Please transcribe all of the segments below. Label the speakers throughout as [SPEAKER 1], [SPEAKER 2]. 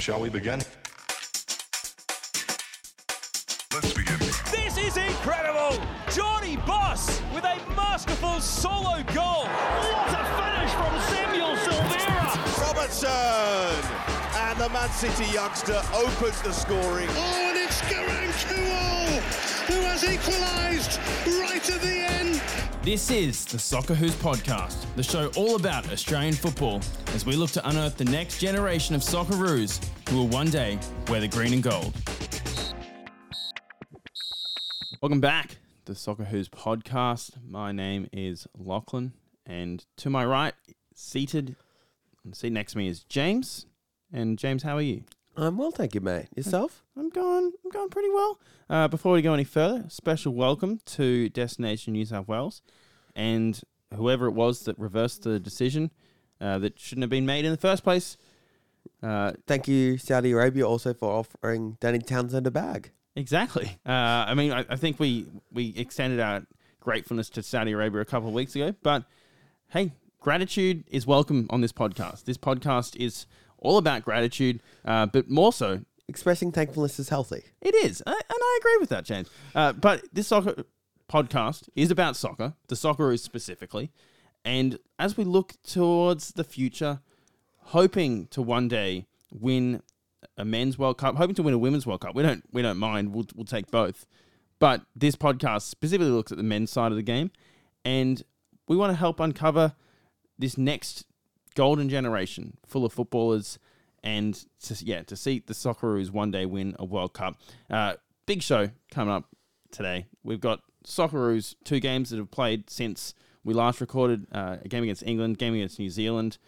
[SPEAKER 1] Shall we begin?
[SPEAKER 2] Let's begin.
[SPEAKER 3] This is incredible! Johnny Boss with a masterful solo goal. What a finish from Samuel Silvera!
[SPEAKER 4] Robertson! And the Man City youngster opens the scoring.
[SPEAKER 5] Mm. Has equalised right at the end.
[SPEAKER 6] This is the Soccer Who's podcast, the show all about Australian football, as we look to unearth the next generation of Socceroos who will one day wear the green and gold. Welcome back to the Soccer Who's podcast. My name is Lachlan, and to my right, seated, on the seat next to me is James. And James, how are you?
[SPEAKER 7] I'm well, thank you, mate. Yourself?
[SPEAKER 6] I'm going. I'm going pretty well. Uh, before we go any further, special welcome to Destination New South Wales, and whoever it was that reversed the decision uh, that shouldn't have been made in the first place. Uh,
[SPEAKER 7] Thank you, Saudi Arabia, also for offering Danny Townsend a bag.
[SPEAKER 6] exactly. Uh, I mean, I, I think we we extended our gratefulness to Saudi Arabia a couple of weeks ago, but hey, gratitude is welcome on this podcast. This podcast is all about gratitude, uh, but more so
[SPEAKER 7] Expressing thankfulness is healthy.
[SPEAKER 6] It is, and I agree with that, James. Uh, but this soccer podcast is about soccer, the Socceroos specifically, and as we look towards the future, hoping to one day win a men's World Cup, hoping to win a women's World Cup. We don't, we don't mind. We'll, we'll take both. But this podcast specifically looks at the men's side of the game, and we want to help uncover this next golden generation full of footballers and to, yeah, to see the Socceroos one day win a World Cup. Uh, big show coming up today. We've got Socceroos two games that have played since we last recorded uh, a game against England, game against New Zealand.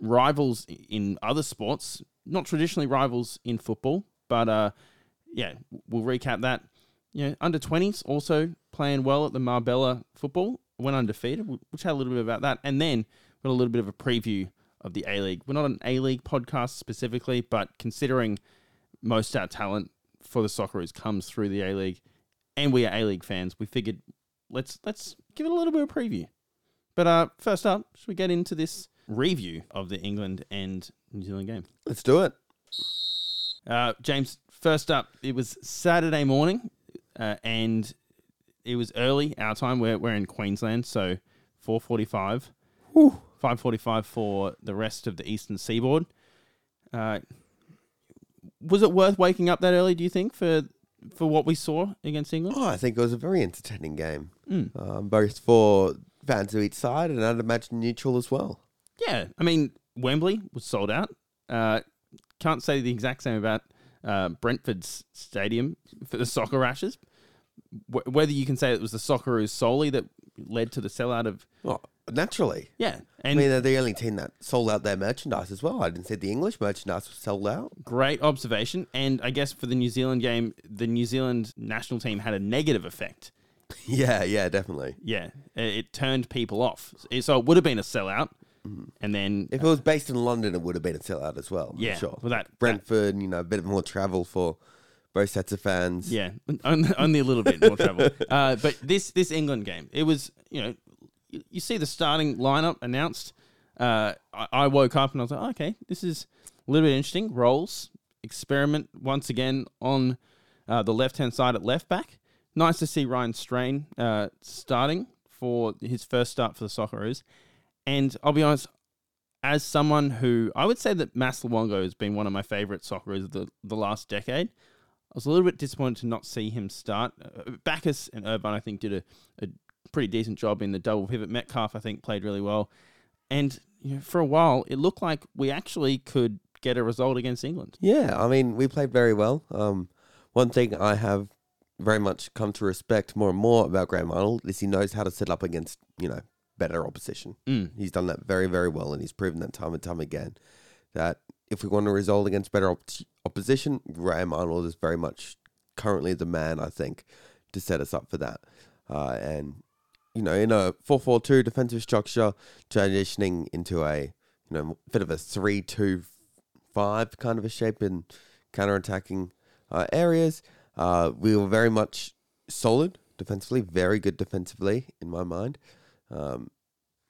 [SPEAKER 6] Rivals in other sports, not traditionally rivals in football, but uh, yeah, we'll recap that. You know, under twenties also playing well at the Marbella football, went undefeated. We'll we'll chat a little bit about that, and then got a little bit of a preview of the A League. We're not an A League podcast specifically, but considering most our talent for the Socceroos comes through the A League, and we are A League fans, we figured let's let's give it a little bit of preview. But uh, first up, should we get into this review of the England and New Zealand game?
[SPEAKER 7] Let's do it.
[SPEAKER 6] Uh, James, first up, it was Saturday morning, uh, and it was early our time. We're, we're in Queensland, so four forty-five, five forty-five for the rest of the eastern seaboard. Uh, was it worth waking up that early? Do you think for for what we saw against England?
[SPEAKER 7] Oh, I think it was a very entertaining game,
[SPEAKER 6] Mm.
[SPEAKER 7] um, both for fans of each side and I'd imagine neutral as well.
[SPEAKER 6] Yeah, I mean Wembley was sold out. Uh, can't say the exact same about uh, Brentford's stadium for the soccer rashes. Wh- whether you can say it was the Socceroos solely that led to the sellout of
[SPEAKER 7] naturally.
[SPEAKER 6] yeah,
[SPEAKER 7] I mean, they're the only team that sold out their merchandise as well. I didn't say the English merchandise was sold out.
[SPEAKER 6] great observation. And I guess for the New Zealand game, the New Zealand national team had a negative effect.
[SPEAKER 7] yeah, yeah, definitely.
[SPEAKER 6] Yeah, it, turned people off. So it would have been a sellout, and then
[SPEAKER 7] If it was based in London, it would have been a sellout as well.
[SPEAKER 6] Yeah,
[SPEAKER 7] sure.
[SPEAKER 6] well that, that
[SPEAKER 7] Brentford, you know, a bit more travel for both sets of fans.
[SPEAKER 6] Yeah, only, only a little bit more travel. Uh, but this this England game, it was you know, you, see the starting lineup announced. Uh, I, I woke up and I was like, oh, okay, this is a little bit interesting. Rowles experiment once again on uh, the left hand side at left back. Nice to see Ryan Strain uh, starting for his first start for the Socceroos. And I'll be honest, as someone who I would say that Mas Luongo has been one of my favourite Socceroos of the, the last decade. I was a little bit disappointed to not see him start. Uh, Baccus and Irvine, I think, did a, a pretty decent job in the double pivot. Metcalfe, I think, played really well. And you know, for a while, it looked like we actually could get a result against England.
[SPEAKER 7] Yeah, I mean, we played very well. Um, one thing I have very much come to respect more and more about Graham Arnold is he knows how to set up against, you know, better opposition.
[SPEAKER 6] Mm.
[SPEAKER 7] He's done that very, very well, and he's proven that time and time again that if we want to result against better op- opposition, Graham Arnold is very much currently the man, I think, to set us up for that. Uh, and, you know, in a 4 4 2 defensive structure, transitioning into a, you know, bit of a 3 2 5 kind of a shape in counter attacking uh, areas. Uh, we were very much solid defensively, very good defensively in my mind. Um,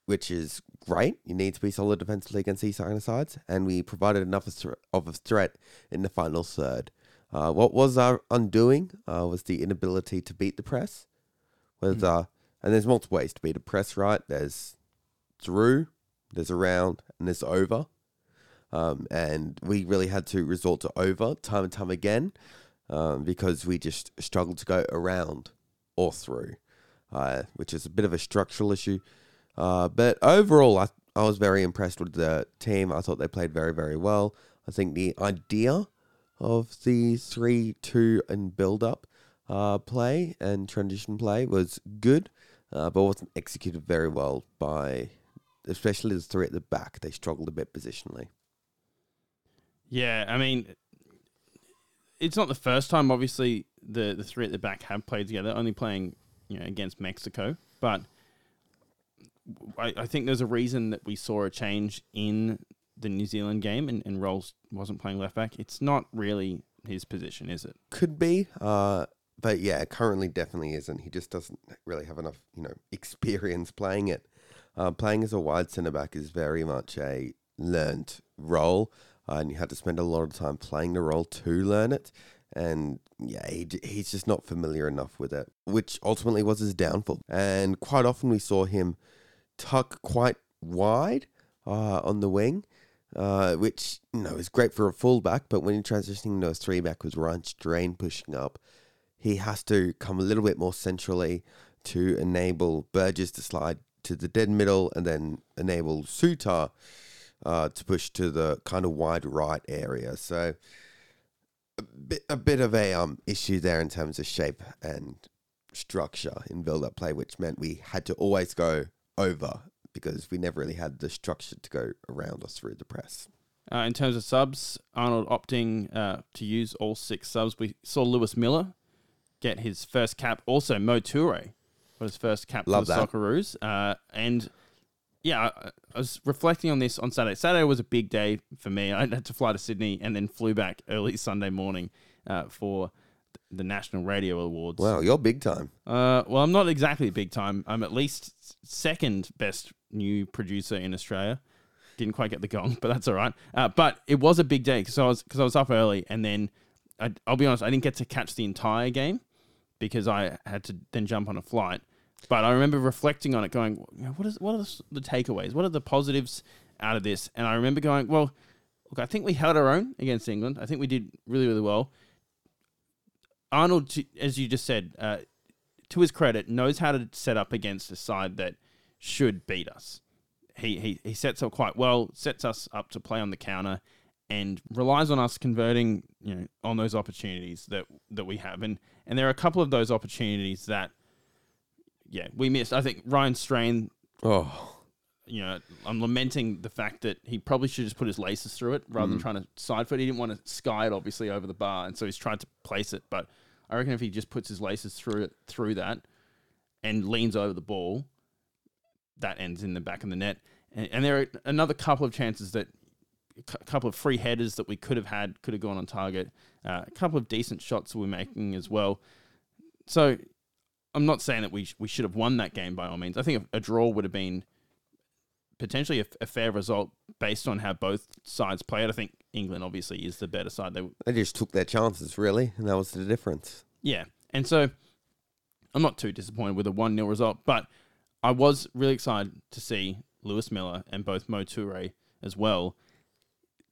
[SPEAKER 7] which is great. You need to be solid defensively against these kind of sides, and we provided enough of a threat in the final third. Uh, what was our undoing uh, was the inability to beat the press. With uh, and there's multiple ways to beat a press, right? There's through, there's around, and there's over. Um, and we really had to resort to over time and time again um, because we just struggled to go around or through, uh, which is a bit of a structural issue. Uh, but overall, I, I was very impressed with the team. I thought they played very, very well. I think the idea of the 3 2 and build up uh, play and transition play was good, uh, but wasn't executed very well by, especially the three at the back. They struggled a bit positionally.
[SPEAKER 6] Yeah, I mean, it's not the first time. Obviously, the the three at the back have played together, only playing you know against Mexico. But I, I think there's a reason that we saw a change in the New Zealand game, and, and Rowles wasn't playing left back. It's not really his position, is it?
[SPEAKER 7] Could be, uh, but yeah, currently definitely isn't. He just doesn't really have enough, you know, experience playing it. Uh, playing as a wide centre back is very much a learned role, uh, and you had to spend a lot of time playing the role to learn it. And yeah, he, he's just not familiar enough with it, which ultimately was his downfall. And quite often we saw him tuck quite wide uh, on the wing, uh, which you know is great for a fullback. But when you're transitioning to a three back with Ryan Strain pushing up, he has to come a little bit more centrally to enable Burgess to slide to the dead middle and then enable Souttar uh, to push to the kind of wide right area. So a bit, a bit of a um issue there in terms of shape and structure in build up play, which meant we had to always go over because we never really had the structure to go around or through the press.
[SPEAKER 6] Uh, in terms of subs, Arnold opting uh, to use all six subs. We saw Lewis Miller get his first cap. Also, Mo Toure got his first cap
[SPEAKER 7] Love
[SPEAKER 6] for the
[SPEAKER 7] that.
[SPEAKER 6] Socceroos. Uh, and yeah, I, I was reflecting on this on Saturday. Saturday was a big day for me. I had to fly to Sydney and then flew back early Sunday morning uh, for the National Radio Awards.
[SPEAKER 7] Wow, you're big time.
[SPEAKER 6] Uh, well, I'm not exactly big time. I'm at least second best new producer in Australia. Didn't quite get the gong, but that's all right. Uh, but it was a big day because I was because I was up early, and then I, I'll be honest, I didn't get to catch the entire game because I had to then jump on a flight. But I remember reflecting on it, going, "What is what are the, takeaways? What are the positives out of this?" And I remember going, "Well, look, I think we held our own against England. I think we did really, really well." Arnold, as you just said, uh, to his credit, knows how to set up against a side that should beat us. He, he he sets up quite well, sets us up to play on the counter, and relies on us converting, you know, on those opportunities that that we have. And and there are a couple of those opportunities that, yeah, we missed. I think Ryan Strain,
[SPEAKER 7] Oh,
[SPEAKER 6] you know, I'm lamenting the fact that he probably should just put his laces through it rather than mm. trying to side foot. He didn't want to sky it obviously over the bar, and so he's trying to place it. But I reckon if he just puts his laces through it through that and leans over the ball, that ends in the back of the net. And, and there are another couple of chances that a couple of free headers that we could have had could have gone on target. Uh, a couple of decent shots we're making as well. So I'm not saying that we sh- we should have won that game by all means. I think a, a draw would have been potentially a, a fair result based on how both sides played. I think England obviously is the better side. They
[SPEAKER 7] they just took their chances, really, and that was the difference.
[SPEAKER 6] yeah, and so I'm not too disappointed with a one 0 result, but I was really excited to see Lewis Miller and both Mo Toure as well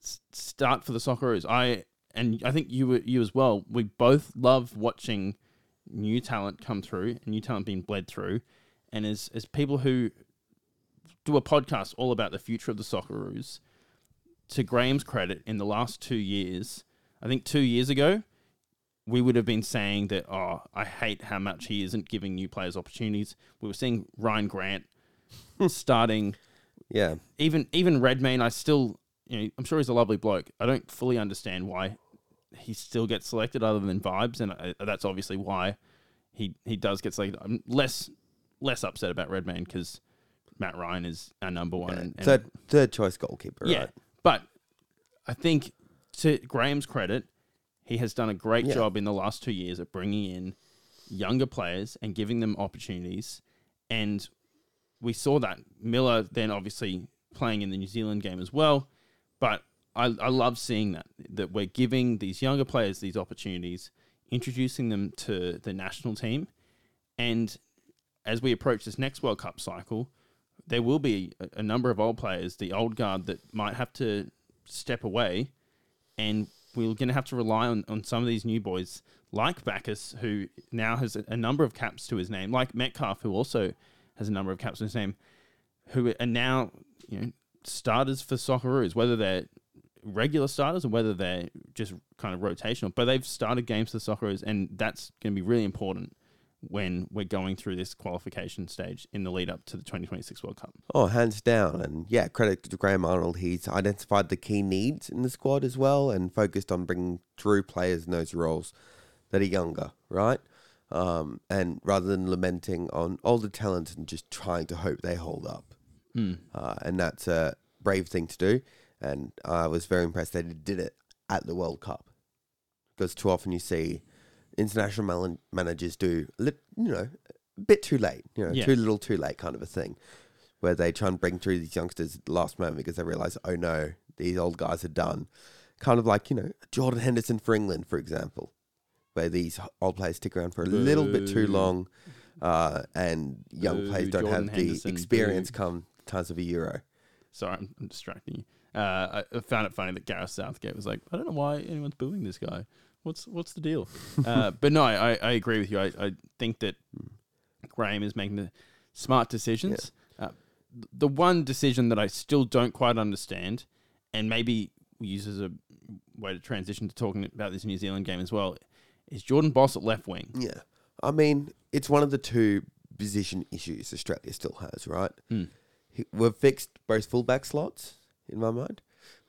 [SPEAKER 6] start for the Socceroos. I and I think you were you as well. We both love watching new talent come through, and new talent being bled through, and as as people who do a podcast all about the future of the Socceroos, to Graham's credit, in the last two years, I think two years ago, we would have been saying that, oh, I hate how much he isn't giving new players opportunities. We were seeing Ryan Grant starting,
[SPEAKER 7] Yeah,
[SPEAKER 6] even even Redmayne. I still, you know, I'm sure he's a lovely bloke. I don't fully understand why he still gets selected, other than vibes, and uh, that's obviously why he he does get selected. I'm less less upset about Redmayne because Matt Ryan is our number one. And, and
[SPEAKER 7] third third choice goalkeeper.
[SPEAKER 6] yeah,
[SPEAKER 7] right?
[SPEAKER 6] but I think to Graham's credit, he has done a great
[SPEAKER 7] Yeah.
[SPEAKER 6] job in the last two years of bringing in younger players and giving them opportunities. And we saw that Miller then obviously playing in the New Zealand game as well. But I, I love seeing that that we're giving these younger players these opportunities, introducing them to the national team, and as we approach this next World Cup cycle, there will be a, a number of old players, the old guard that might have to step away, and we're going to have to rely on, on some of these new boys like Baccus, who now has a, a number of caps to his name, like Metcalfe, who also has a number of caps to his name, who are now you know starters for Socceroos, whether they're regular starters or whether they're just kind of rotational. But they've started games for Socceroos, and that's going to be really important when we're going through this qualification stage in the lead up to the 2026 World Cup.
[SPEAKER 7] Oh, hands down. And yeah, credit to Graham Arnold. He's identified the key needs in the squad as well and focused on bringing through players in those roles that are younger, right? Um, and rather than lamenting on older talent and just trying to hope they hold up. Uh, and that's a brave thing to do. And I was very impressed that he did it at the World Cup. Because too often you see international man- managers do, a you know, a bit too late, you know,
[SPEAKER 6] Yeah.
[SPEAKER 7] too little, too late kind of a thing, where they try and bring through these youngsters at the last moment because they realize, oh no, these old guys are done. Kind of like, you know, Jordan Henderson for England, for example, where these old players stick around for a little bit too long uh, and young
[SPEAKER 6] Boo,
[SPEAKER 7] players don't
[SPEAKER 6] Jordan
[SPEAKER 7] have the
[SPEAKER 6] Henderson,
[SPEAKER 7] experience
[SPEAKER 6] boo.
[SPEAKER 7] come times of a Euro.
[SPEAKER 6] Sorry, I'm, distracting you. Uh, I- found it funny that Gareth Southgate was like, I don't know why anyone's booing this guy. What's what's the deal? uh, but no, I, I agree with you. I, I think that Graham is making the smart decisions. Uh, the one decision that I still don't quite understand, and maybe we use as a way to transition to talking about this New Zealand game as well, is Jordan Bos at left wing.
[SPEAKER 7] Yeah. I mean, it's one of the two position issues Australia still has, right?
[SPEAKER 6] Hmm.
[SPEAKER 7] We've fixed both fullback slots, in my mind.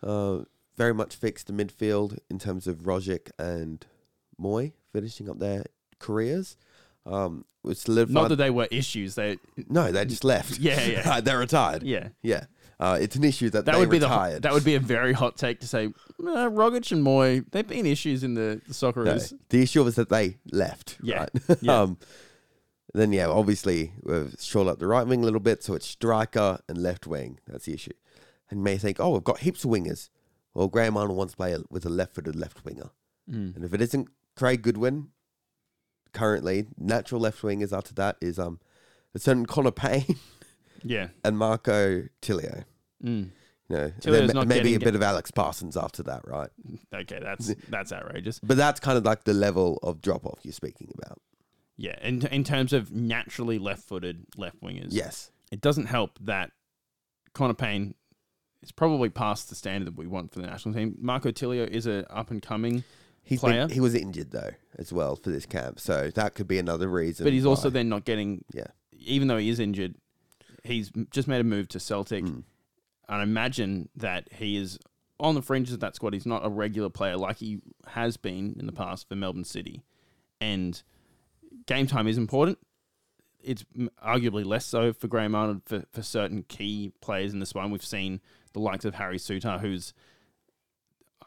[SPEAKER 7] Uh, very much fixed the midfield in terms of Rogic and Mooy finishing up their careers. Um, solidified.
[SPEAKER 6] Not that they were issues. They
[SPEAKER 7] no, they just left.
[SPEAKER 6] Yeah, yeah.
[SPEAKER 7] They're retired.
[SPEAKER 6] yeah.
[SPEAKER 7] Yeah. Uh, it's an issue that,
[SPEAKER 6] That
[SPEAKER 7] they
[SPEAKER 6] would be
[SPEAKER 7] retired.
[SPEAKER 6] the that would be a very hot take to say. Uh, Rogic and Mooy, they've been issues in the, the
[SPEAKER 7] No, the issue was that they left.
[SPEAKER 6] Yeah,
[SPEAKER 7] Right?
[SPEAKER 6] yeah.
[SPEAKER 7] um, then yeah, obviously we've shored up the right wing a little bit, so it's striker and left wing. That's the issue. And you may think, oh, we've got heaps of wingers. Well, Graham Arnold wants to play with a left-footed left winger,
[SPEAKER 6] Mm.
[SPEAKER 7] and if it isn't Craig Goodwin, currently natural left wingers after that is um a certain Connor Pain
[SPEAKER 6] Yeah.
[SPEAKER 7] and Marco Tilio.
[SPEAKER 6] Mm.
[SPEAKER 7] You know,
[SPEAKER 6] Tilio's
[SPEAKER 7] then
[SPEAKER 6] not
[SPEAKER 7] maybe a bit of Alex Parsons after that, right?
[SPEAKER 6] Okay, that's that's outrageous.
[SPEAKER 7] But that's kind of like the level of drop off you're speaking about.
[SPEAKER 6] Yeah, in in terms of naturally left-footed left wingers,
[SPEAKER 7] Yes.
[SPEAKER 6] it doesn't help that Connor Pain is probably past the standard that we want for the national team. Marco Tilio is an up and coming,
[SPEAKER 7] He's
[SPEAKER 6] player.
[SPEAKER 7] been, he was injured though as well for this camp, so that could be another reason.
[SPEAKER 6] but he's also
[SPEAKER 7] why.
[SPEAKER 6] then not getting.
[SPEAKER 7] yeah,
[SPEAKER 6] Even though he is injured, he's just made a move to Celtic,
[SPEAKER 7] Mm.
[SPEAKER 6] and I imagine that he is on the fringes of that squad. He's not a regular player like he has been in the past for Melbourne City, and game time is important. It's arguably less so for Graham Arnold for, for certain key players in this one. We've seen the likes of Harry Souttar, who's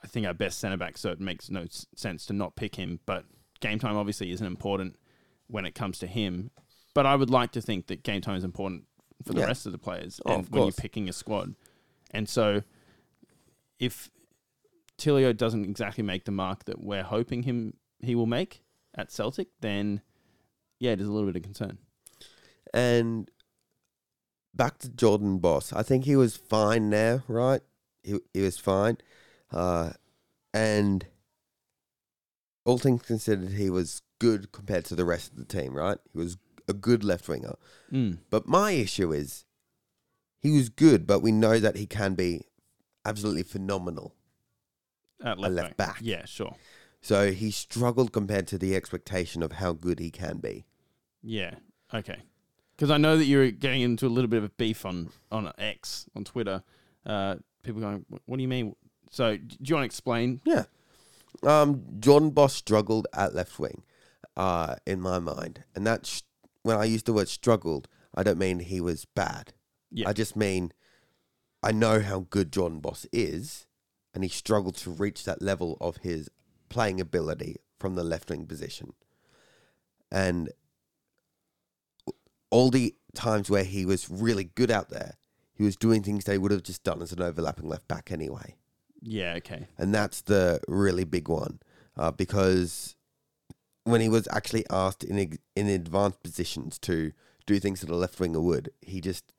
[SPEAKER 6] I think our best centre back, so it makes no sense to not pick him. But game time obviously isn't important when it comes to him. But I would like to think that game time is important for the
[SPEAKER 7] Yeah.
[SPEAKER 6] rest of the players
[SPEAKER 7] Oh,
[SPEAKER 6] and when you're picking a squad. And so if Tilio doesn't exactly make the mark that we're hoping him he will make at Celtic, then yeah, it is a little bit of concern.
[SPEAKER 7] and back to Jordan Bos. I think he was fine there, right? He he was fine, uh, and all things considered, he was good compared to the rest of the team, right? He was a good left winger.
[SPEAKER 6] Mm.
[SPEAKER 7] But my issue is he was good, but we know that he can be absolutely phenomenal.
[SPEAKER 6] At left,
[SPEAKER 7] left back.
[SPEAKER 6] Yeah, sure.
[SPEAKER 7] So he struggled compared to the expectation of how good he can be.
[SPEAKER 6] Yeah. Okay. Because I know that you're getting into a little bit of a beef on on X on Twitter. Uh, people going, "What- "What do you mean?" So, do you want to explain?
[SPEAKER 7] Yeah. Um, Jordan Bos struggled at left wing, uh, in my mind, and that's when I use the word struggled. I don't mean he was bad.
[SPEAKER 6] Yeah.
[SPEAKER 7] I just mean I know how good Jordan Bos is, and he struggled to reach that level of his playing ability from the left wing position. And all the times where he was really good out there, he was doing things they would have just done as an overlapping left back anyway.
[SPEAKER 6] Yeah, okay.
[SPEAKER 7] And that's the really big one uh, because when he was actually asked in in advanced positions to do things that a left winger would, he just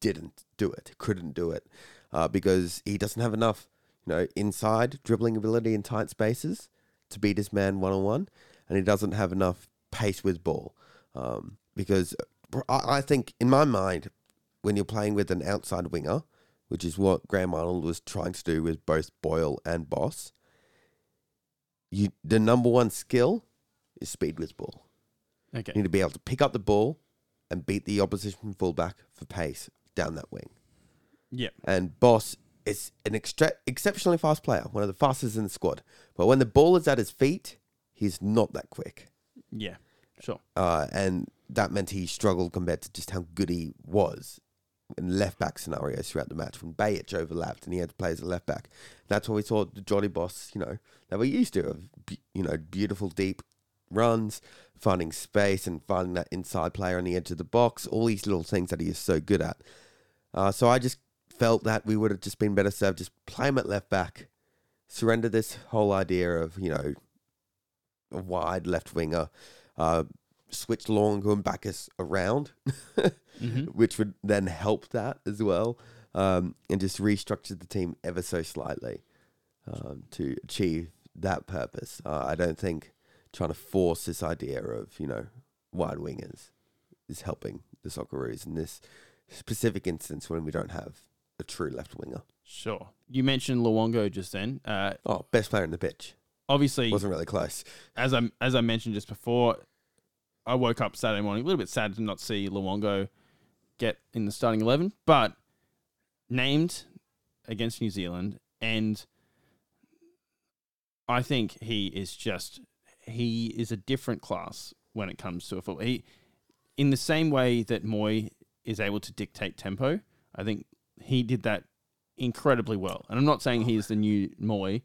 [SPEAKER 7] didn't do it, couldn't do it uh, because he doesn't have enough, you know, inside dribbling ability in tight spaces to beat his man one on one, and he doesn't have enough pace with ball. Um, because I, I think, in my mind, when you're playing with an outside winger, which is what Graham Arnold was trying to do with both Boyle and Bos, you the number one skill is speed with ball.
[SPEAKER 6] Okay.
[SPEAKER 7] You need to be able to pick up the ball and beat the opposition fullback for pace down that wing.
[SPEAKER 6] Yeah.
[SPEAKER 7] And Bos is an extra- exceptionally fast player, one of the fastest in the squad. But when the ball is at his feet, he's not that quick.
[SPEAKER 6] Yeah. Sure.
[SPEAKER 7] Uh, and that meant he struggled compared to just how good he was in left back scenarios throughout the match when Bayic overlapped and he had to play as a left back. That's what we saw the Jolly Boss, you know, that we're used to of, you know, beautiful deep runs, finding space and finding that inside player on the edge of the box, all these little things that he is so good at. Uh, so I just felt that we would have just been better served just play him at left back, surrender this whole idea of, you know, a wide left winger, uh, switch Luongo and Baccus around, which would then help that as well, um, and just restructure the team ever so slightly um, to achieve that purpose. Uh, I don't think trying to force this idea of you know wide wingers is helping the Socceroos in this specific instance when we don't have a true left winger.
[SPEAKER 6] Sure. You mentioned Luongo just then. Uh,
[SPEAKER 7] Oh, best player in the pitch.
[SPEAKER 6] obviously,
[SPEAKER 7] Wasn't really close.
[SPEAKER 6] as I as I mentioned just before, I woke up Saturday morning a little bit sad to not see Luongo get in the starting eleven, but named against New Zealand, and I think he is just he is a different class when it comes to a football. He, in the same way that Mooy is able to dictate tempo, I think he did that incredibly well. And I'm not saying he is the new Mooy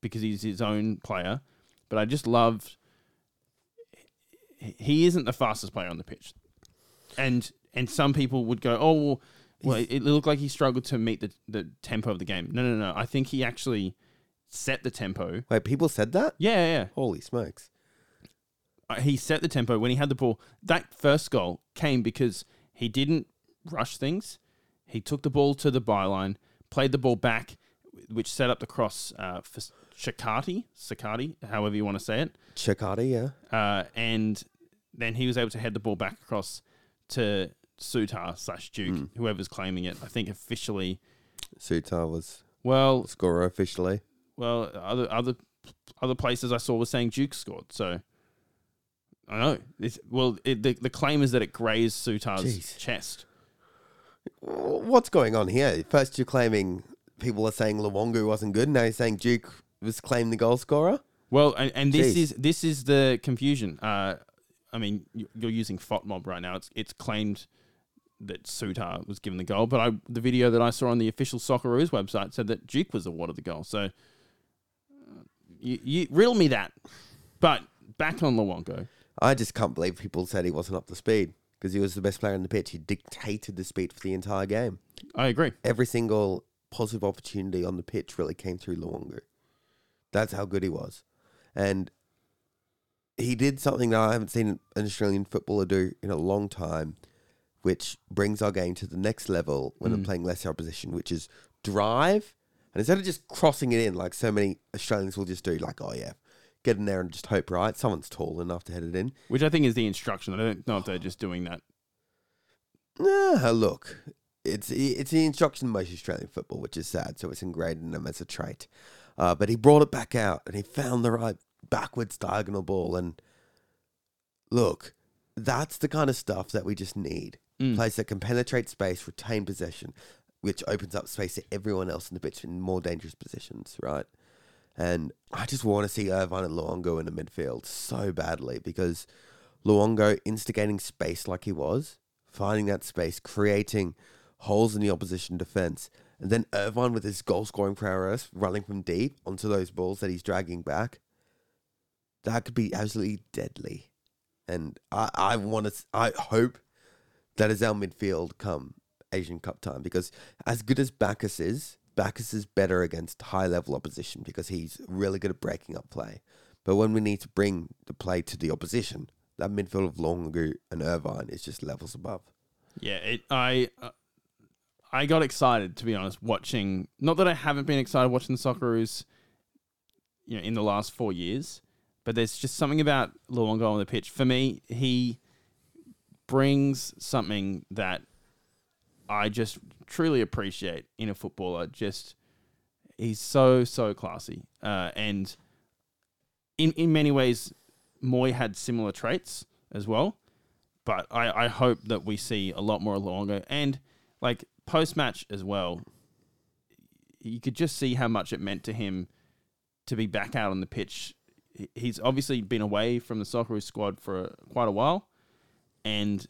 [SPEAKER 6] because he's his own player, but I just loved. He isn't the fastest player on the pitch, and and some people would go, oh well, well it looked like he struggled to meet the the tempo of the game. No, no, no. I think he actually set the tempo.
[SPEAKER 7] Wait, people said that?
[SPEAKER 6] Yeah, yeah.
[SPEAKER 7] Holy smokes.
[SPEAKER 6] Uh, he set the tempo when he had the ball. That first goal came because he didn't rush things. He took the ball to the byline, played the ball back, which set up the cross uh, for Shakati, Sakati, however you want to say it.
[SPEAKER 7] Chikati, yeah.
[SPEAKER 6] Uh, and then he was able to head the ball back across to Souttar slash Duke, whoever's claiming it. I think officially.
[SPEAKER 7] Souttar was
[SPEAKER 6] Well,
[SPEAKER 7] scorer officially.
[SPEAKER 6] well, other other other places I saw were saying Duke scored. So I know. It's, well, it, the the claim is that it grazed Souttar's
[SPEAKER 7] Jeez.
[SPEAKER 6] chest.
[SPEAKER 7] What's going on here? First, you're claiming people are saying Luongo wasn't good. Now you're saying Duke was claimed the goal scorer.
[SPEAKER 6] Well, and, and this
[SPEAKER 7] Jeez.
[SPEAKER 6] is this is the confusion. Uh, I mean, you- you're using FOTMob right now. It's it's claimed that Souttar was given the goal, but I the video that I saw on the official Socceroos website said that Duke was awarded the goal. So uh, you, you riddle me that. But back on Luongo.
[SPEAKER 7] I just can't believe people said he wasn't up to speed because he was the best player in the pitch. He dictated the speed for the entire game.
[SPEAKER 6] I agree.
[SPEAKER 7] Every single positive opportunity on the pitch really came through Luongo. That's how good he was. And he did something that I haven't seen an Australian footballer do in a long time, which brings our game to the next level when I'm mm. playing lesser opposition, which is drive. And instead of just crossing it in like so many Australians will just do, like, oh yeah, get in there and just hope, right? Someone's tall enough to head it in.
[SPEAKER 6] Which I think is the instruction. I don't know if they're just doing that.
[SPEAKER 7] Nah, look, it's it's the instruction in most Australian football, which is sad. So it's ingrained in them as a trait. Uh, but he brought it back out and he found the right backwards diagonal ball. And look, that's the kind of stuff that we just need. Players that can penetrate space, retain possession, which opens up space to everyone else in the pitch in more dangerous positions, right? And I just want to see Irvine and Luongo in the midfield so badly because Luongo instigating space like he was, finding that space, creating holes in the opposition defense, and then Irvine with his goal scoring prowess running from deep onto those balls that he's dragging back. That could be absolutely deadly. And I, I want to, I hope that is our midfield come Asian Cup time. Because as good as Baccus is, Baccus is better against high level opposition because he's really good at breaking up play. But when we need to bring the play to the opposition, that midfield of Luongo and Irvine is just levels above.
[SPEAKER 6] Yeah, it, I uh, I got excited to be honest watching. Not that I haven't been excited watching the Socceroos, you know, in the last four years, but there's just something about Luongo on the pitch. For me, he brings something that I just truly appreciate in a footballer. Just he's so so classy, uh, and in in many ways, Mooy had similar traits as well. But I, I hope that we see a lot more Luongo and like post match as well. You could just see how much it meant to him to be back out on the pitch. He's obviously been away from the Socceroos squad for quite a while, and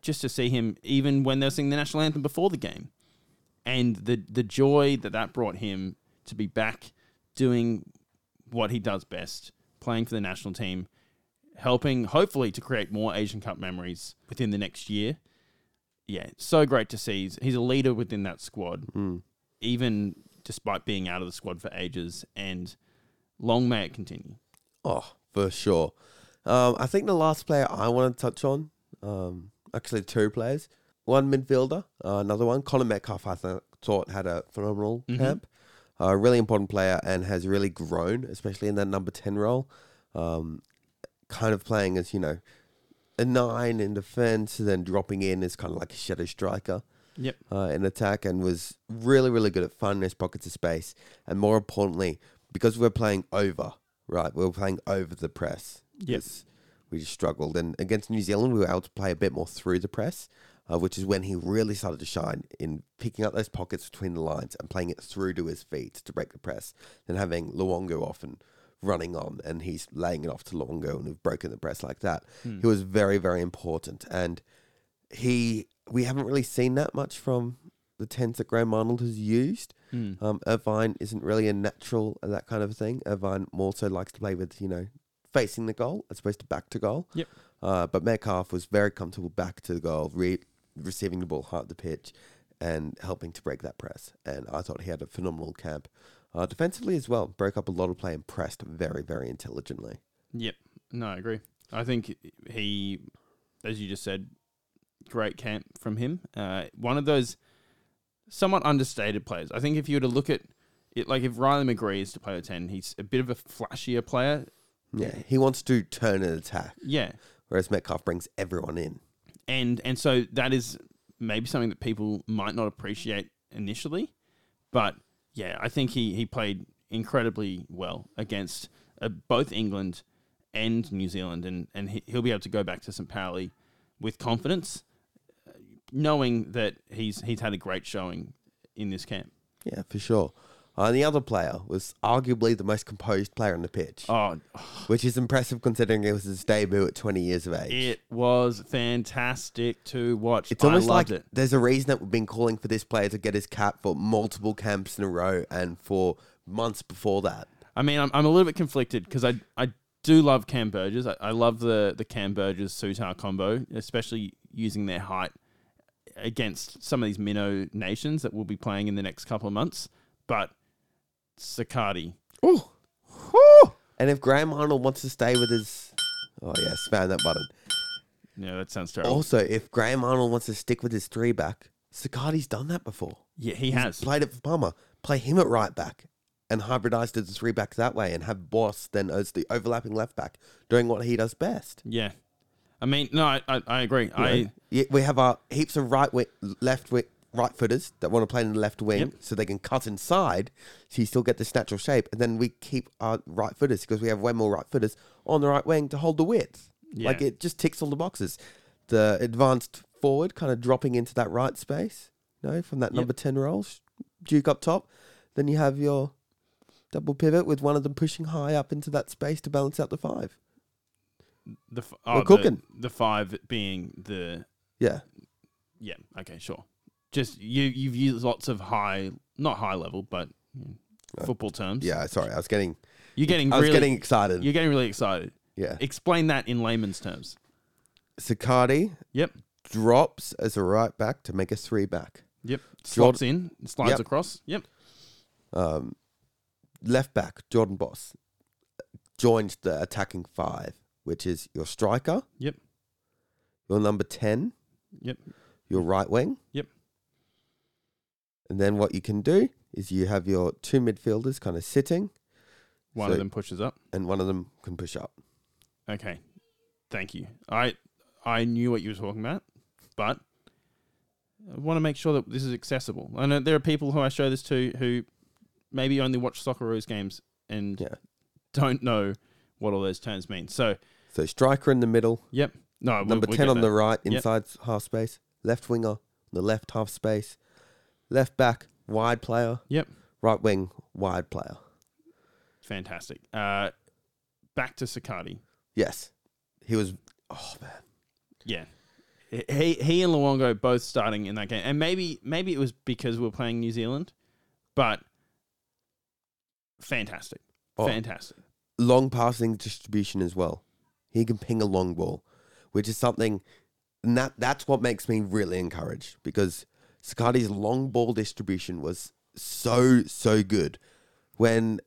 [SPEAKER 6] just to see him, even when they were singing the national anthem before the game, and the the joy that that brought him to be back doing what he does best, playing for the national team, helping hopefully to create more Asian Cup memories within the next year. Yeah, so great to see. He's, he's a leader within that squad, even despite being out of the squad for ages. And long may it continue.
[SPEAKER 7] Oh, for sure. Um, I think the last player I want to touch on, um, actually two players. One midfielder, uh, another one. Connor Metcalfe, I th- thought had a phenomenal camp. A really important player and has really grown, especially in that number 10 role. Um, kind of playing as, you know, a nine in defense and then dropping in as kind of like a shadow striker
[SPEAKER 6] Yep.
[SPEAKER 7] uh, in attack and was really, really good at finding those pockets of space. And more importantly, because we're playing over, right? We were playing over the press. Yes. We just struggled. And against New Zealand, we were able to play a bit more through the press, uh, which is when he really started to shine in picking up those pockets between the lines and playing it through to his feet to break the press. Then having Luongo often running on and he's laying it off to Luongo and we've broken the press like that. He was very, very important. And he we haven't really seen that much from the tens that Graham Arnold has used. Um, Irvine isn't really a natural at that kind of thing. Irvine more so likes to play with you know facing the goal as opposed to back to goal.
[SPEAKER 6] Yep.
[SPEAKER 7] Uh, but Metcalfe was very comfortable back to the goal, re- receiving the ball hard the pitch, and helping to break that press. And I thought he had a phenomenal camp. Uh, defensively as well, broke up a lot of play and pressed very, very intelligently.
[SPEAKER 6] Yep. No, I agree. I think he, as you just said, great camp from him. Uh, one of those somewhat understated players. I think if you were to look at it, like if Riley McGree is to play a 10, he's a bit of a flashier player.
[SPEAKER 7] Yeah, he wants to turn an attack,
[SPEAKER 6] Yeah.
[SPEAKER 7] whereas Metcalfe brings everyone in.
[SPEAKER 6] and and so that is maybe something that people might not appreciate initially, but yeah, I think he he played incredibly well against uh, both England and New Zealand, and and he, he'll be able to go back to St. Pauli with confidence, knowing that he's he's had a great showing in this camp.
[SPEAKER 7] Yeah, for sure. Uh, and the other player was arguably the most composed player on the pitch,
[SPEAKER 6] Oh,
[SPEAKER 7] which is impressive considering it was his debut at 20 years of age.
[SPEAKER 6] it was fantastic to watch.
[SPEAKER 7] It's almost
[SPEAKER 6] I loved
[SPEAKER 7] like
[SPEAKER 6] it.
[SPEAKER 7] there's a reason that we've been calling for this player to get his cap for multiple camps in a row and for months before that.
[SPEAKER 6] I mean, I'm, I'm a little bit conflicted because I I do love Cam Burgess. I, I love the the Cam Burgess Souttar combo, especially using their height against some of these minnow nations that we'll be playing in the next couple of months. But Circati,
[SPEAKER 7] Oh, and if Graham Arnold wants to stay with his, oh yeah, spam that button.
[SPEAKER 6] yeah, that sounds terrible.
[SPEAKER 7] Also, if Graham Arnold wants to stick with his three back, Circati's done that before.
[SPEAKER 6] yeah, he has.
[SPEAKER 7] Played it for Parma. Play him at right back and hybridized it to three back that way and have Bos then as the overlapping left back doing what he does best.
[SPEAKER 6] Yeah, I mean, no, I I, I agree. I
[SPEAKER 7] Yeah, we have our heaps of right wing, left wing, right footers that want to play in the left wing,
[SPEAKER 6] Yep.
[SPEAKER 7] so they can cut inside, so you still get this natural shape, and then we keep our right footers because we have way more right footers on the right wing to hold the width. Like it just ticks all the boxes. The advanced forward kind of dropping into that right space, you know, from that
[SPEAKER 6] Yep.
[SPEAKER 7] number ten role, sh- Duke up top. Then you have your double pivot with one of them pushing high up into that space to balance out the five.
[SPEAKER 6] the f-
[SPEAKER 7] We're
[SPEAKER 6] oh,
[SPEAKER 7] cooking.
[SPEAKER 6] The, the five being the
[SPEAKER 7] Yeah,
[SPEAKER 6] yeah. Okay, sure. Just you you've used lots of high, not high level, but know, football terms.
[SPEAKER 7] yeah. Sorry, I was getting,
[SPEAKER 6] you're getting
[SPEAKER 7] I was
[SPEAKER 6] really
[SPEAKER 7] getting excited.
[SPEAKER 6] You're getting really excited.
[SPEAKER 7] yeah.
[SPEAKER 6] Explain that in layman's terms.
[SPEAKER 7] Circati,
[SPEAKER 6] Yep.
[SPEAKER 7] drops as a right back to make a three back.
[SPEAKER 6] Yep. Slots in, slides
[SPEAKER 7] Yep.
[SPEAKER 6] across. Yep.
[SPEAKER 7] Um, left back Jordan Bos joined the attacking five, which is your striker,
[SPEAKER 6] Yep.
[SPEAKER 7] your number ten,
[SPEAKER 6] Yep.
[SPEAKER 7] your right wing.
[SPEAKER 6] Yep.
[SPEAKER 7] And then what you can do is you have your two midfielders kind of sitting,
[SPEAKER 6] One
[SPEAKER 7] So-
[SPEAKER 6] of them pushes up.
[SPEAKER 7] and one of them can push up.
[SPEAKER 6] Okay. Thank you. I I knew what you were talking about, but I want to make sure that this is accessible. I know there are people who I show this to who maybe only watch Socceroos games and
[SPEAKER 7] Yeah.
[SPEAKER 6] don't know what all those terms mean. So,
[SPEAKER 7] So striker in the middle,
[SPEAKER 6] yep. No, we-
[SPEAKER 7] number
[SPEAKER 6] we
[SPEAKER 7] ten on
[SPEAKER 6] that.
[SPEAKER 7] the right
[SPEAKER 6] Yep.
[SPEAKER 7] inside half space, left winger on the left half space, left back wide player,
[SPEAKER 6] Yep.
[SPEAKER 7] right wing wide player.
[SPEAKER 6] Fantastic. Uh, back to Circati.
[SPEAKER 7] Yes, he was. Oh man,
[SPEAKER 6] Yeah. He he and Luongo both starting in that game. And maybe maybe it was because we are playing New Zealand, but fantastic.
[SPEAKER 7] Oh.
[SPEAKER 6] Fantastic.
[SPEAKER 7] long passing distribution as well. He can ping a long ball, which is something, and that that's what makes me really encouraged because Circati's long ball distribution was so so good. When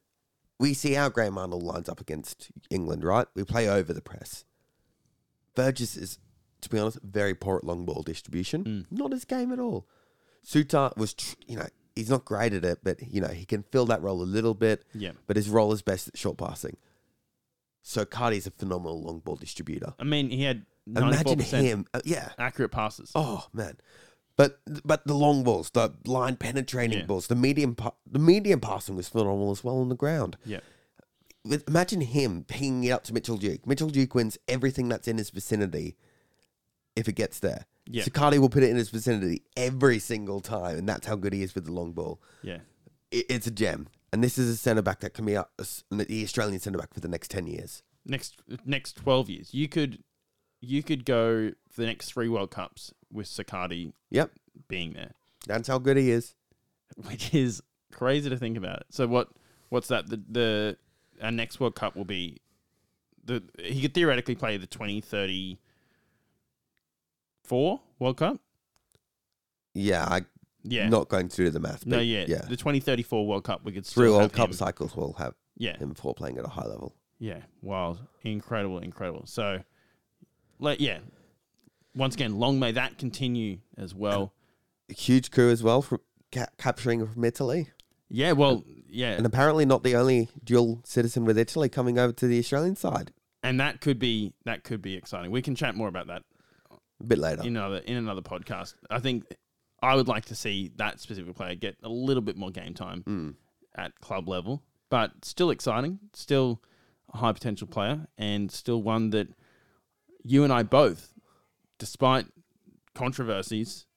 [SPEAKER 7] we see how Graham Arnold lines up against England, right? We play over the press. Burgess is, to be honest, very poor at long ball distribution. Not his game at all. Souttar was, tr- you know, he's not great at it, but you know he can fill that role a little bit.
[SPEAKER 6] Yeah.
[SPEAKER 7] But his role is best at short passing. So Cardi's a phenomenal long ball distributor.
[SPEAKER 6] I mean, he had
[SPEAKER 7] Imagine
[SPEAKER 6] 94%
[SPEAKER 7] him, uh, yeah.
[SPEAKER 6] accurate passes.
[SPEAKER 7] Oh man, but but the long balls, the line penetrating
[SPEAKER 6] Yeah.
[SPEAKER 7] balls, the medium pa- the medium passing was phenomenal as well on the ground.
[SPEAKER 6] Yeah.
[SPEAKER 7] Imagine him pinging it up to Mitchell Duke. Mitchell Duke wins everything that's in his vicinity if it gets there.
[SPEAKER 6] Yeah.
[SPEAKER 7] Circati will put it in his vicinity every single time, and that's how good he is with the long ball.
[SPEAKER 6] Yeah.
[SPEAKER 7] It, it's a gem. And this is a centre back that can be up, the Australian centre back for the next 10 years.
[SPEAKER 6] Next next 12 years. You could you could go for the next 3 World Cups with Circati
[SPEAKER 7] Yep.
[SPEAKER 6] being there,
[SPEAKER 7] That's how good he is.
[SPEAKER 6] which is crazy to think about it. So what what's that the the our next World Cup will be the he could theoretically play the 2034 World Cup?
[SPEAKER 7] Yeah, I'm
[SPEAKER 6] Yeah.
[SPEAKER 7] not going to do the math.
[SPEAKER 6] no,
[SPEAKER 7] but
[SPEAKER 6] yeah.
[SPEAKER 7] Yeah.
[SPEAKER 6] The 2034 World Cup we could still
[SPEAKER 7] Three World
[SPEAKER 6] have
[SPEAKER 7] Cup
[SPEAKER 6] him.
[SPEAKER 7] cycles will have
[SPEAKER 6] Yeah.
[SPEAKER 7] him for playing at a high level.
[SPEAKER 6] Yeah, wild, incredible, incredible. So, like, yeah, once again, long may that continue as well.
[SPEAKER 7] A huge coup as well from ca- capturing from Italy.
[SPEAKER 6] Yeah, well, yeah,
[SPEAKER 7] And apparently not the only dual citizen with Italy coming over to the Australian side.
[SPEAKER 6] and that could be that could be exciting. We can chat more about that
[SPEAKER 7] A bit later.
[SPEAKER 6] in another in another podcast. I think I would like to see that specific player get a little bit more game time
[SPEAKER 7] Mm.
[SPEAKER 6] at club level, but still exciting, still a high potential player, and still one that you and I both, despite controversies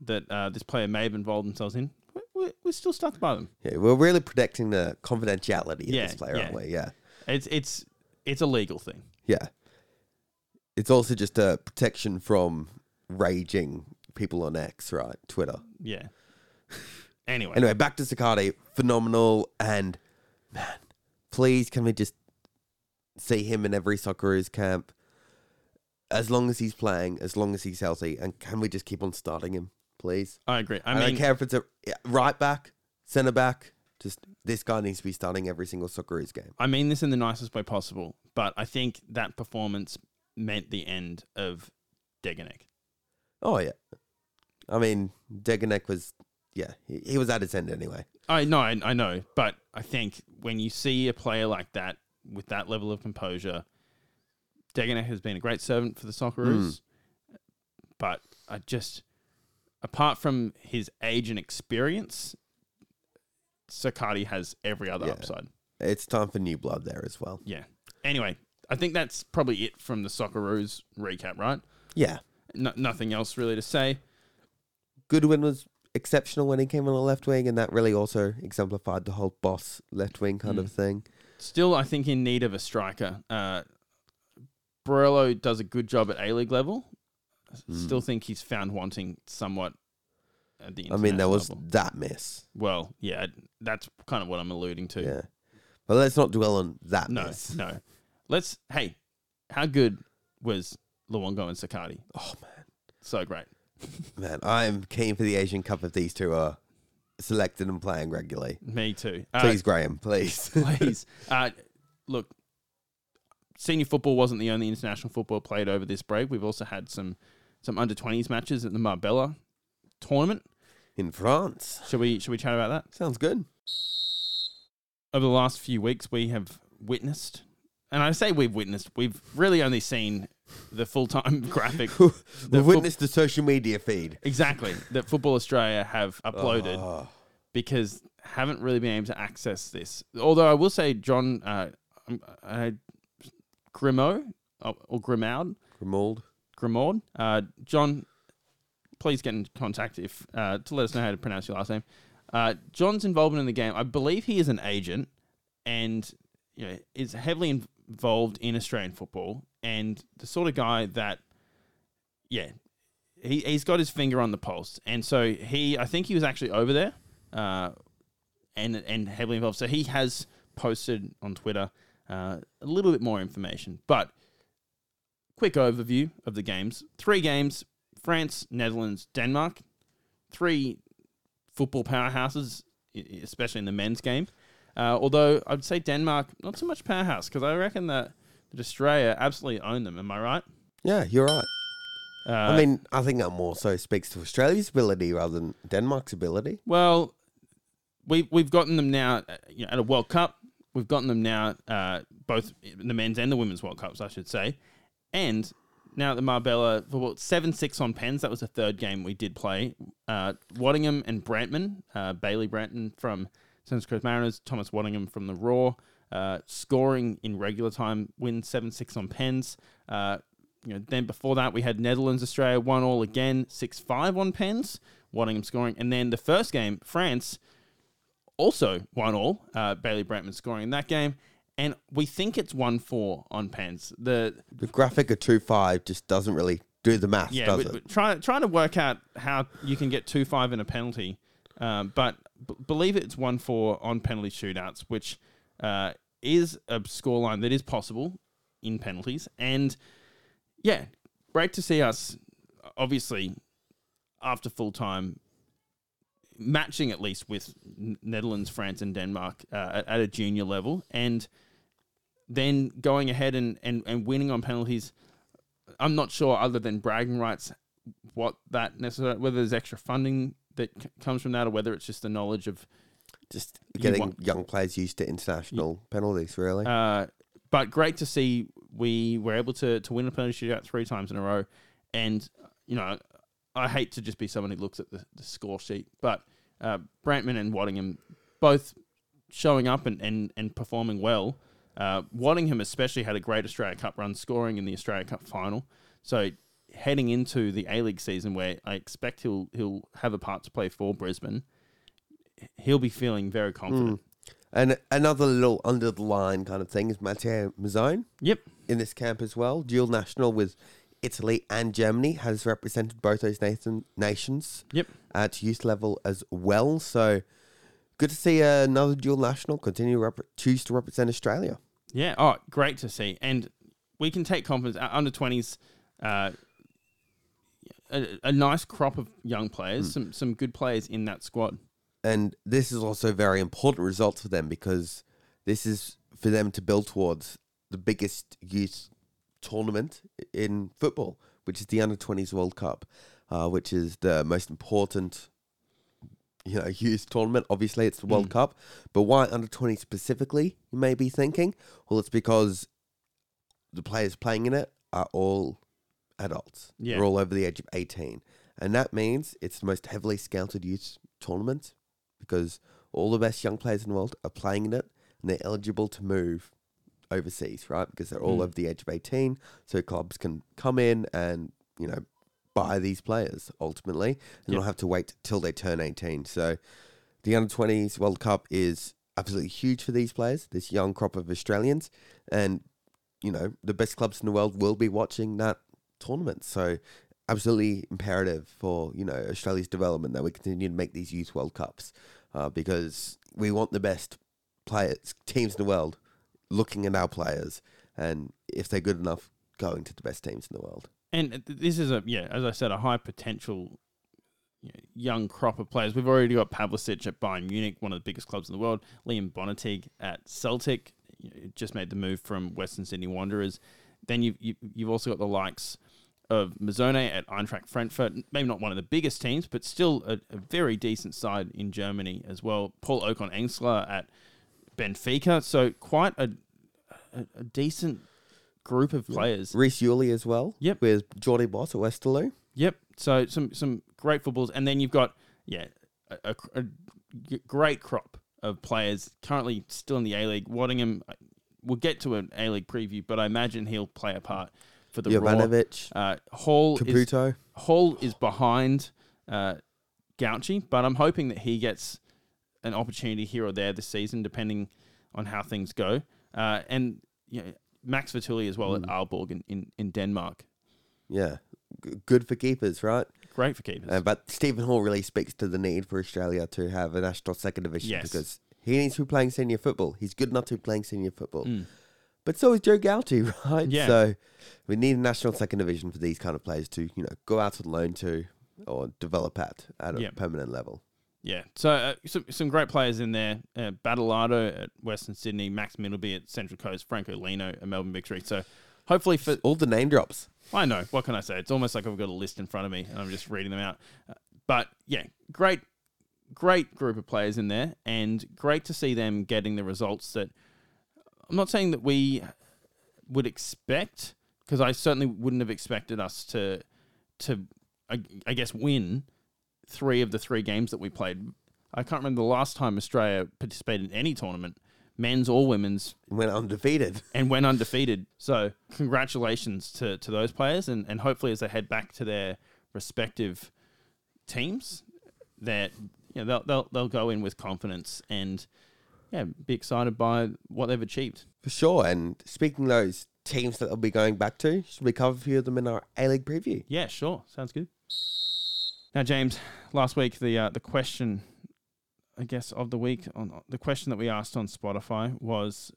[SPEAKER 6] that uh, this player may have involved themselves in, we're, we're, still stuck by them.
[SPEAKER 7] Yeah, we're really protecting the confidentiality of
[SPEAKER 6] Yeah,
[SPEAKER 7] this player, aren't
[SPEAKER 6] yeah.
[SPEAKER 7] we? Yeah.
[SPEAKER 6] It's it's it's a legal thing.
[SPEAKER 7] Yeah. It's also just a protection from raging people on X, right? Twitter.
[SPEAKER 6] Yeah. Anyway,
[SPEAKER 7] Anyway, back to Circati. Phenomenal. And man, please can we just see him in every Socceroos camp? As long as he's playing, as long as he's healthy, and can we just keep on starting him, please?
[SPEAKER 6] I agree. I
[SPEAKER 7] I,
[SPEAKER 6] mean,
[SPEAKER 7] don't care if it's a right back, centre back. Just this guy needs to be starting every single Socceroos game.
[SPEAKER 6] I mean this in the nicest way possible, but I think that performance meant the end of Degenek.
[SPEAKER 7] Oh yeah, I mean Degenek was yeah he, he was at his end anyway.
[SPEAKER 6] I know, I, I know, but I think when you see a player like that with that level of composure, Degenek has been a great servant for the Socceroos. But I just, apart from his age and experience, Circati has every other
[SPEAKER 7] Yeah.
[SPEAKER 6] upside.
[SPEAKER 7] It's time for new blood there as well.
[SPEAKER 6] Yeah. Anyway, I think that's probably it from the Socceroos recap, right?
[SPEAKER 7] Yeah,
[SPEAKER 6] No, nothing else really to say.
[SPEAKER 7] Goodwin was exceptional when he came on the left wing, and that really also exemplified the whole boss left wing kind of thing.
[SPEAKER 6] Still, I think in need of a striker. Uh, Borrello does a good job at A League level. Still think he's found wanting somewhat at the
[SPEAKER 7] I mean, there was
[SPEAKER 6] level.
[SPEAKER 7] that mess.
[SPEAKER 6] Well, yeah, that's kind of what I'm alluding to.
[SPEAKER 7] Yeah, but let's not dwell on that
[SPEAKER 6] No,
[SPEAKER 7] miss.
[SPEAKER 6] no. Let's. Hey, how good was Luongo and Circati?
[SPEAKER 7] Oh man,
[SPEAKER 6] So great.
[SPEAKER 7] Man, I'm keen for the Asian Cup if these two are selected and playing regularly.
[SPEAKER 6] Me too. Uh,
[SPEAKER 7] Please, Graham, please.
[SPEAKER 6] please. Uh, look, senior football wasn't the only international football played over this break. We've also had some some under twenties matches at the Marbella tournament.
[SPEAKER 7] In France.
[SPEAKER 6] Should we should we chat about that?
[SPEAKER 7] Sounds good.
[SPEAKER 6] Over the last few weeks, we have witnessed, and I say we've witnessed, we've really only seen the full time graphic.
[SPEAKER 7] We've
[SPEAKER 6] fo-
[SPEAKER 7] witnessed the social media feed.
[SPEAKER 6] exactly that Football Australia have uploaded.
[SPEAKER 7] Oh,
[SPEAKER 6] because haven't really been able to access this. Although I will say, John uh, uh, Grimaud uh, or Grimaud,
[SPEAKER 7] Grimaud.
[SPEAKER 6] Grimaud, uh, John, please get in contact if uh, to let us know how to pronounce your last name. Uh, John's involvement in the game, I believe he is an agent and you know, is heavily involved in Australian football and the sort of guy that, yeah, he, he's got his finger on the pulse. And so he, I think he was actually over there uh, and, and heavily involved. So he has posted on Twitter uh, a little bit more information. But quick overview of the games three games France, Netherlands, Denmark. Three football powerhouses, especially in the men's game. Uh, although I'd say Denmark, not so much powerhouse, because I reckon that, that Australia absolutely own them. Am I right?
[SPEAKER 7] Yeah, you're right.
[SPEAKER 6] Uh,
[SPEAKER 7] I mean, I think that more so speaks to Australia's ability rather than Denmark's ability.
[SPEAKER 6] Well, we've we've gotten them now uh, you know, at a World Cup. We've gotten them now, uh, both the men's and the women's World Cups, I should say, and now at the Marbella for what seven six on pens. That was the third game we did play. Uh, Waddingham and Brandtman, uh, Bailey Branton from Central Coast Mariners, Thomas Waddingham from the Raw, uh, scoring in regular time, win seven six on pens. Uh, you know, then before that we had Netherlands Australia one all again six five on pens. Waddingham scoring, and then the first game France also one all. Uh, Bailey Brandtman scoring in that game, and we think it's one four on pens. The
[SPEAKER 7] The graphic of 2 5 just doesn't really do the math,
[SPEAKER 6] yeah,
[SPEAKER 7] does
[SPEAKER 6] we,
[SPEAKER 7] it?
[SPEAKER 6] we- try, trying to work out how you can get two five in a penalty, um, but b- believe it's one four on penalty shootouts, which uh, is a scoreline that is possible in penalties, and yeah, great to see us. Obviously, after full time, matching at least with Netherlands, France, and Denmark uh, at, at a junior level, and then going ahead and, and, and winning on penalties. I'm not sure, other than bragging rights, what that necessarily whether there's extra funding that c- comes from that, or whether it's just the knowledge of.
[SPEAKER 7] Just
[SPEAKER 6] You
[SPEAKER 7] getting
[SPEAKER 6] want-
[SPEAKER 7] young players used to international penalties, really.
[SPEAKER 6] Uh, but great to see we were able to to win a penalty shootout three times in a row, and you know I hate to just be someone who looks at the, the score sheet, but uh, Brandtman and Waddingham both showing up and, and, and performing well. Uh, Waddingham especially had a great Australia Cup run, scoring in the Australia Cup final. So heading into the A League season, where I expect he'll he'll have a part to play for Brisbane, he'll be feeling very confident.
[SPEAKER 7] and another little under the line kind of thing is Matteo Mazzone
[SPEAKER 6] Yep.
[SPEAKER 7] in this camp as well. Dual national with Italy and Germany has represented both those nation, nations
[SPEAKER 6] Yep.
[SPEAKER 7] at youth level as well. So good to see another dual national continue to rep- choose to represent Australia.
[SPEAKER 6] Yeah. Oh, great to see. And we can take confidence. uh, Under 20s, uh, a, a nice crop of young players, some some good players in that squad.
[SPEAKER 7] And this is also very important results for them because this is for them to build towards the biggest youth tournament in football, which is the Under 20s World Cup, uh, which is the most important you know, youth tournament. Obviously, it's the World Cup. But why Under 20 specifically, you may be thinking? Well, it's because the players playing in it are all adults.
[SPEAKER 6] Yeah.
[SPEAKER 7] They're all over the age of 18. And that means it's the most heavily scouted youth tournament because all the best young players in the world are playing in it and they're eligible to move overseas, right? Because they're all
[SPEAKER 6] Mm.
[SPEAKER 7] over the age of 18. So clubs can come in and, you know, buy these players ultimately and
[SPEAKER 6] Yep.
[SPEAKER 7] not have to wait till they turn 18. So the under 20s World Cup is absolutely huge for these players, this young crop of Australians. And, you know, the best clubs in the world will be watching that tournament. So absolutely imperative for, you know, Australia's development that we continue to make these youth World Cups uh, because we want the best players, teams in the world looking at our players and if they're good enough, going to the best teams in the world.
[SPEAKER 6] and this is a yeah, as I said, a high potential young crop of players. We've already got Pavlicic at Bayern Munich, one of the biggest clubs in the world. Liam Bonatig at Celtic, just made the move from Western Sydney Wanderers. Then you've you, you've also got the likes of Mazzone at Eintracht Frankfurt. Maybe not one of the biggest teams, but still a, a very decent side in Germany as well. Paul Okon-Engstler at Benfica. So quite a, a, a decent group of players.
[SPEAKER 7] Rhys Youlley as well.
[SPEAKER 6] Yep.
[SPEAKER 7] With Geordie Bos at Westerlo.
[SPEAKER 6] Yep. So some some great footballs, and then you've got yeah a great crop of players currently still in the A League. Waddingham, uh, we'll get to an A League preview, but I imagine he'll play a part for the.
[SPEAKER 7] Jovanovic.
[SPEAKER 6] Uh, Hall is
[SPEAKER 7] Caputo.
[SPEAKER 6] Hall is behind uh, Gauci, but I'm hoping that he gets an opportunity here or there this season, depending on how things go. Uh, and you know, Max Vituli as well at Aalborg in, in, in Denmark.
[SPEAKER 7] Yeah. G- good for keepers, right?
[SPEAKER 6] Great for keepers.
[SPEAKER 7] Uh, but Stephen Hall really speaks to the need for Australia to have a national second division
[SPEAKER 6] Yes.
[SPEAKER 7] because he needs to be playing senior football. He's good enough to be playing senior football.
[SPEAKER 6] Mm.
[SPEAKER 7] But so is Joe Gauci, right?
[SPEAKER 6] Yeah.
[SPEAKER 7] So we need a national second division for these kind of players to, you know, go out on loan to or develop at at a
[SPEAKER 6] Yep.
[SPEAKER 7] permanent level.
[SPEAKER 6] Yeah, so uh, some some great players in there. Uh, Battleado at Western Sydney, Max Middleby at Central Coast, Franco Lino at Melbourne Victory. So hopefully for
[SPEAKER 7] All the name drops.
[SPEAKER 6] I know what can I say? It's almost like I've got a list in front of me and I'm just reading them out. Uh, but yeah, great, great group of players in there, and great to see them getting the results that I'm not saying that we would expect because I certainly wouldn't have expected us to to I, I guess win three of the three games that we played. I can't remember the last time Australia participated in any tournament, men's or women's,
[SPEAKER 7] Went undefeated.
[SPEAKER 6] and went undefeated. So congratulations to, to those players, and, and hopefully as they head back to their respective teams, that you know, they'll, they'll they'll go in with confidence and yeah, be excited by what they've achieved.
[SPEAKER 7] For sure. And speaking of those teams that they'll be going back to, should we cover a few of them in our A League preview?
[SPEAKER 6] Yeah, sure, sounds good. Now, James, last week the uh, the question, I guess, of the week on the question that we asked on Spotify was,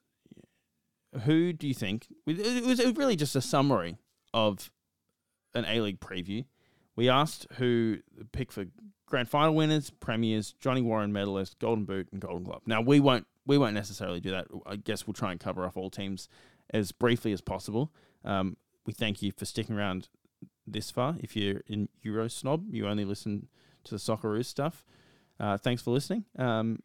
[SPEAKER 6] who do you think? It was really just a summary of an A League preview. We asked who the pick for grand final winners, premiers, Johnny Warren medalist, Golden Boot, and Golden Glove. Now we won't we won't necessarily do that. I guess we'll try and cover off all teams as briefly as possible. Um, we thank you for sticking around this far. If you're in Euro snob, you only listen to the Socceroos stuff. Uh, thanks for listening. Um,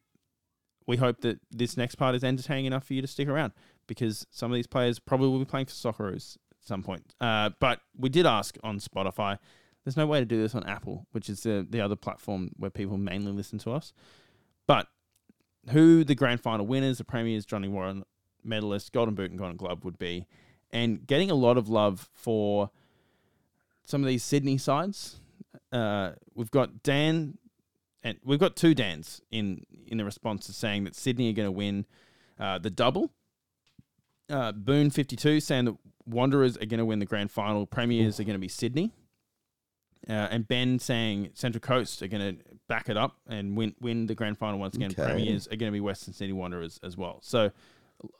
[SPEAKER 6] we hope that this next part is entertaining enough for you to stick around because some of these players probably will be playing for Socceroos at some point. Uh, but we did ask on Spotify. There's no way to do this on Apple, which is the the other platform where people mainly listen to us. But who the grand final winners, the premiers, Johnny Warren medalist, Golden Boot, and Golden Glove would be, and getting a lot of love for some of these Sydney sides. Uh, we've got Dan, and we've got two Dans in in the response to saying that Sydney are going to win uh, the double. Uh, Boone fifty two saying that Wanderers are going to win the grand final. Premiers are going to be Sydney. Uh, and Ben saying Central Coast are going to back it up and win win the grand final once again.
[SPEAKER 7] Okay.
[SPEAKER 6] Premiers are going to be Western Sydney Wanderers as well. So